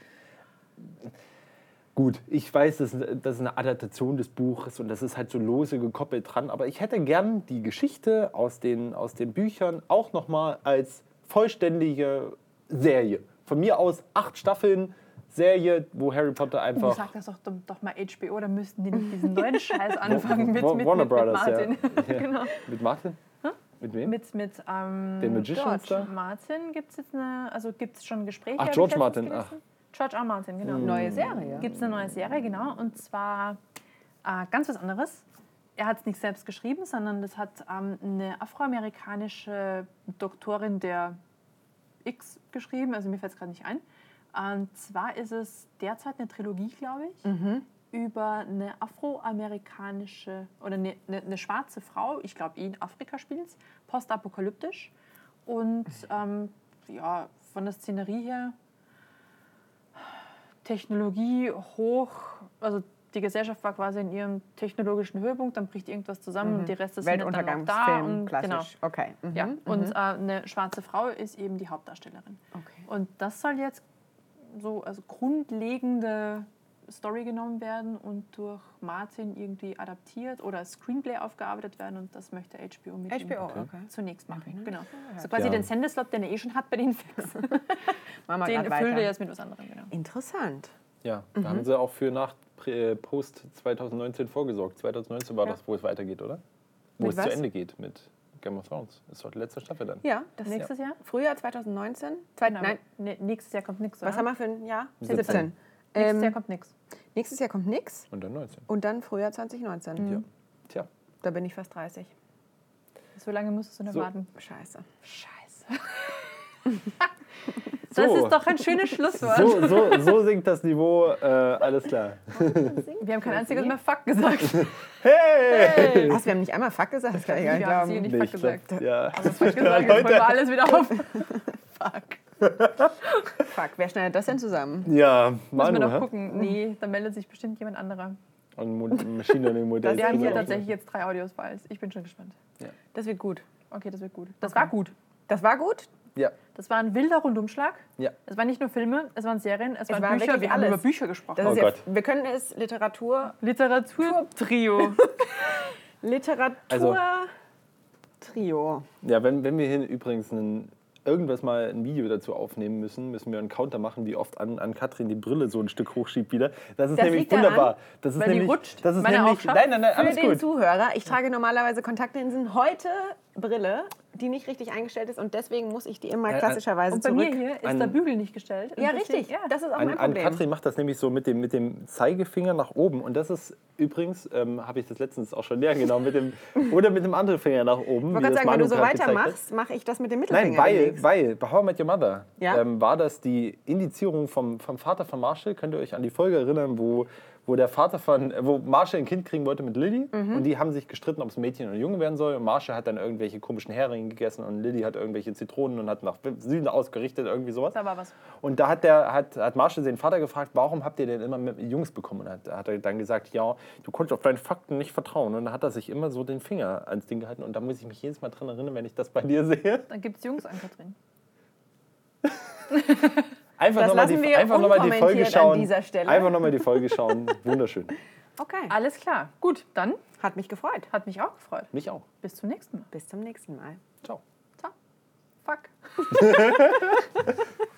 Speaker 1: Gut, ich weiß, das ist, das ist eine Adaptation des Buches und das ist halt so lose gekoppelt dran, aber ich hätte gern die Geschichte aus den, aus den Büchern auch nochmal als vollständige Serie. Von mir aus acht Staffeln Serie, wo Harry Potter
Speaker 3: Du
Speaker 1: einfach.
Speaker 3: sag das doch, doch mal HBO, da müssten die nicht diesen neuen Scheiß anfangen mit, mit,
Speaker 1: Warner
Speaker 3: mit, mit
Speaker 1: Brothers,
Speaker 3: Martin.
Speaker 1: ja. ja.
Speaker 3: genau.
Speaker 1: Mit Martin? Mit wem?
Speaker 3: Mit, mit ähm,
Speaker 1: Den Magicians
Speaker 3: George
Speaker 1: da?
Speaker 3: Martin gibt es jetzt eine, also gibt es schon Gespräche.
Speaker 1: Ach, George Martin,
Speaker 3: gelesen. George R. Martin, genau.
Speaker 2: Neue Serie.
Speaker 3: Gibt es eine neue Serie, genau. Und zwar äh, ganz was anderes. Er hat es nicht selbst geschrieben, sondern das hat ähm, eine afroamerikanische Doktorin der X geschrieben, also mir fällt es gerade nicht ein. Und zwar ist es derzeit eine Trilogie, glaube ich, über eine afroamerikanische oder eine, eine, eine schwarze Frau, ich glaube in Afrika spielt es, postapokalyptisch. Und ähm, ja, von der Szenerie her Technologie hoch, also die Gesellschaft war quasi in ihrem technologischen Höhepunkt, dann bricht irgendwas zusammen und die Reste sind dann noch da.
Speaker 2: Weltuntergangsfilm,
Speaker 3: Und, genau.
Speaker 2: klassisch. Okay. Mhm.
Speaker 3: Ja, und äh, eine schwarze Frau ist eben die Hauptdarstellerin.
Speaker 2: Okay.
Speaker 3: Und das soll jetzt so als grundlegende Story genommen werden und durch Martin irgendwie adaptiert oder als Screenplay aufgearbeitet werden und das möchte HBO mit ihm
Speaker 2: HBO, okay.
Speaker 3: zunächst machen.
Speaker 2: noch
Speaker 3: Genau. So quasi
Speaker 1: Ja.
Speaker 3: den Sendeslot, den er eh schon hat bei den
Speaker 2: wir
Speaker 3: den füllt er jetzt mit was anderem. Genau.
Speaker 2: Interessant.
Speaker 1: Ja, da haben sie auch für nach Post 2019 vorgesorgt. 2019 war
Speaker 2: Ja.
Speaker 1: das, wo es weitergeht, oder? Wo
Speaker 2: Mit
Speaker 1: es
Speaker 2: was?
Speaker 1: zu Ende geht mit Game of Thrones. Das ist doch die letzte Staffel dann.
Speaker 2: Ja, das
Speaker 3: Nächstes Jahr?
Speaker 2: Frühjahr 2019. Zwei,
Speaker 3: Genau,
Speaker 2: nein,
Speaker 3: nee, nächstes Jahr kommt nichts.
Speaker 2: was haben wir für ein Jahr?
Speaker 1: 17.
Speaker 2: 17.
Speaker 3: Nächstes
Speaker 2: Ähm,
Speaker 3: Jahr kommt nichts.
Speaker 2: nächstes Jahr kommt nix
Speaker 1: Und dann 19.
Speaker 2: und dann Frühjahr 2019.
Speaker 1: Ja. Tja.
Speaker 2: Da bin ich fast 30.
Speaker 3: So lange musstest du noch
Speaker 1: So.
Speaker 3: warten.
Speaker 2: Scheiße.
Speaker 3: Scheiße. Das
Speaker 1: So.
Speaker 3: ist doch ein schönes Schlusswort.
Speaker 1: So, so, so sinkt das Niveau. Äh, alles klar.
Speaker 3: Wir haben kein einziges Mehr Fuck gesagt.
Speaker 1: Hey!
Speaker 2: Was, wir haben nicht einmal Fuck gesagt? Das kann ich gar nicht
Speaker 3: Wir haben
Speaker 2: glauben.
Speaker 3: nicht Fuck
Speaker 1: glaub,
Speaker 3: gesagt.
Speaker 1: ja.
Speaker 3: Also falsch gesagt, jetzt holen wir alles wieder auf. Fuck.
Speaker 2: Fuck, wer schneidet das denn zusammen?
Speaker 1: Ja,
Speaker 3: Müssen wir
Speaker 1: Manu,
Speaker 3: noch
Speaker 1: hä?
Speaker 3: gucken. Nee, da meldet sich bestimmt jemand anderer.
Speaker 1: Und Machine Learning Modell.
Speaker 3: Wir haben hier tatsächlich jetzt drei Audios-Files. Ich bin schon gespannt.
Speaker 2: Das wird gut.
Speaker 3: Okay, das wird gut. Das war gut.
Speaker 2: Das war gut?
Speaker 1: Ja,
Speaker 3: Das war ein wilder Rundumschlag.
Speaker 1: ja.
Speaker 3: Es waren nicht nur Filme, es waren Serien, es, waren
Speaker 2: war
Speaker 3: Bücher. Wir haben
Speaker 2: alles.
Speaker 3: über Bücher gesprochen.
Speaker 2: Das
Speaker 1: Oh
Speaker 2: ist ja,
Speaker 1: Gott.
Speaker 2: wir können es Literatur.
Speaker 3: Literatur-Trio.
Speaker 2: Literatur.
Speaker 1: Also-
Speaker 2: Trio.
Speaker 1: Ja, wenn, wenn wir hier übrigens einen, irgendwas mal ein Video dazu aufnehmen müssen, müssen wir einen Counter machen, wie oft an, an Katrin die Brille so ein Stück hochschiebt wieder. Das ist
Speaker 2: Das
Speaker 1: nämlich
Speaker 2: liegt daran,
Speaker 1: wunderbar. Das ist
Speaker 3: weil die
Speaker 1: nämlich,
Speaker 3: rutscht.
Speaker 1: Das ist
Speaker 3: Meine
Speaker 1: nämlich, nein, nein, nein,
Speaker 2: Für
Speaker 1: alles
Speaker 2: den
Speaker 1: gut.
Speaker 2: Zuhörer, ich trage normalerweise Kontaktlinsen, heute Brille, die nicht richtig eingestellt ist und deswegen muss ich die immer
Speaker 1: Äh, äh,
Speaker 2: klassischerweise
Speaker 3: Und bei
Speaker 2: zurück.
Speaker 3: mir hier ist
Speaker 1: Ein-
Speaker 3: der Bügel nicht gestellt.
Speaker 2: Ja, richtig.
Speaker 3: Ja.
Speaker 2: Das ist auch
Speaker 1: An,
Speaker 2: mein
Speaker 1: an
Speaker 2: Problem.
Speaker 1: Katrin macht das nämlich so mit dem, mit dem Zeigefinger nach oben. Und das ist übrigens, ähm, habe ich das letztens auch schon lernen genommen, mit dem, oder mit dem anderen Finger nach oben.
Speaker 2: ich
Speaker 1: wie
Speaker 2: wollte sagen, wenn
Speaker 1: Manu
Speaker 2: du so weitermachst, mache ich das mit dem Mittelfinger.
Speaker 1: Nein, weil, weil bei How I Met Your Mother
Speaker 2: Ja?
Speaker 1: ähm, war das die Indizierung vom, vom Vater von Marshall. Könnt ihr euch an die Folge erinnern, wo, wo der Vater von, wo Marshall ein Kind kriegen wollte mit Lily
Speaker 2: Mhm.
Speaker 1: und die haben sich gestritten, ob es Mädchen oder Junge werden soll. Und Marshall hat dann irgendwelche komischen Heringe gegessen und Lily hat irgendwelche Zitronen und hat nach Süden ausgerichtet, irgendwie sowas.
Speaker 3: Da war was.
Speaker 1: Und da hat, der, hat, hat Marshall den Vater gefragt, warum habt ihr denn immer mit Jungs bekommen? Und hat, hat er dann gesagt, ja, du konntest auf deine Fakten nicht vertrauen. Und dann hat er sich immer so den Finger ans Ding gehalten. Und da muss ich mich jedes Mal dran erinnern, wenn ich das bei dir sehe.
Speaker 3: Dann gibt es Jungs an Katrin.
Speaker 1: Einfach nochmal
Speaker 2: lassen
Speaker 1: die,
Speaker 2: wir
Speaker 1: einfach noch mal die Folge schauen.
Speaker 2: dieser Stelle.
Speaker 1: Einfach nochmal die Folge schauen. Wunderschön.
Speaker 2: Okay,
Speaker 3: Alles klar. Gut, dann
Speaker 2: hat mich gefreut.
Speaker 3: hat mich auch gefreut.
Speaker 1: Mich auch.
Speaker 3: Bis zum nächsten Mal.
Speaker 2: Bis zum nächsten Mal.
Speaker 1: Ciao.
Speaker 3: Ciao. Fuck.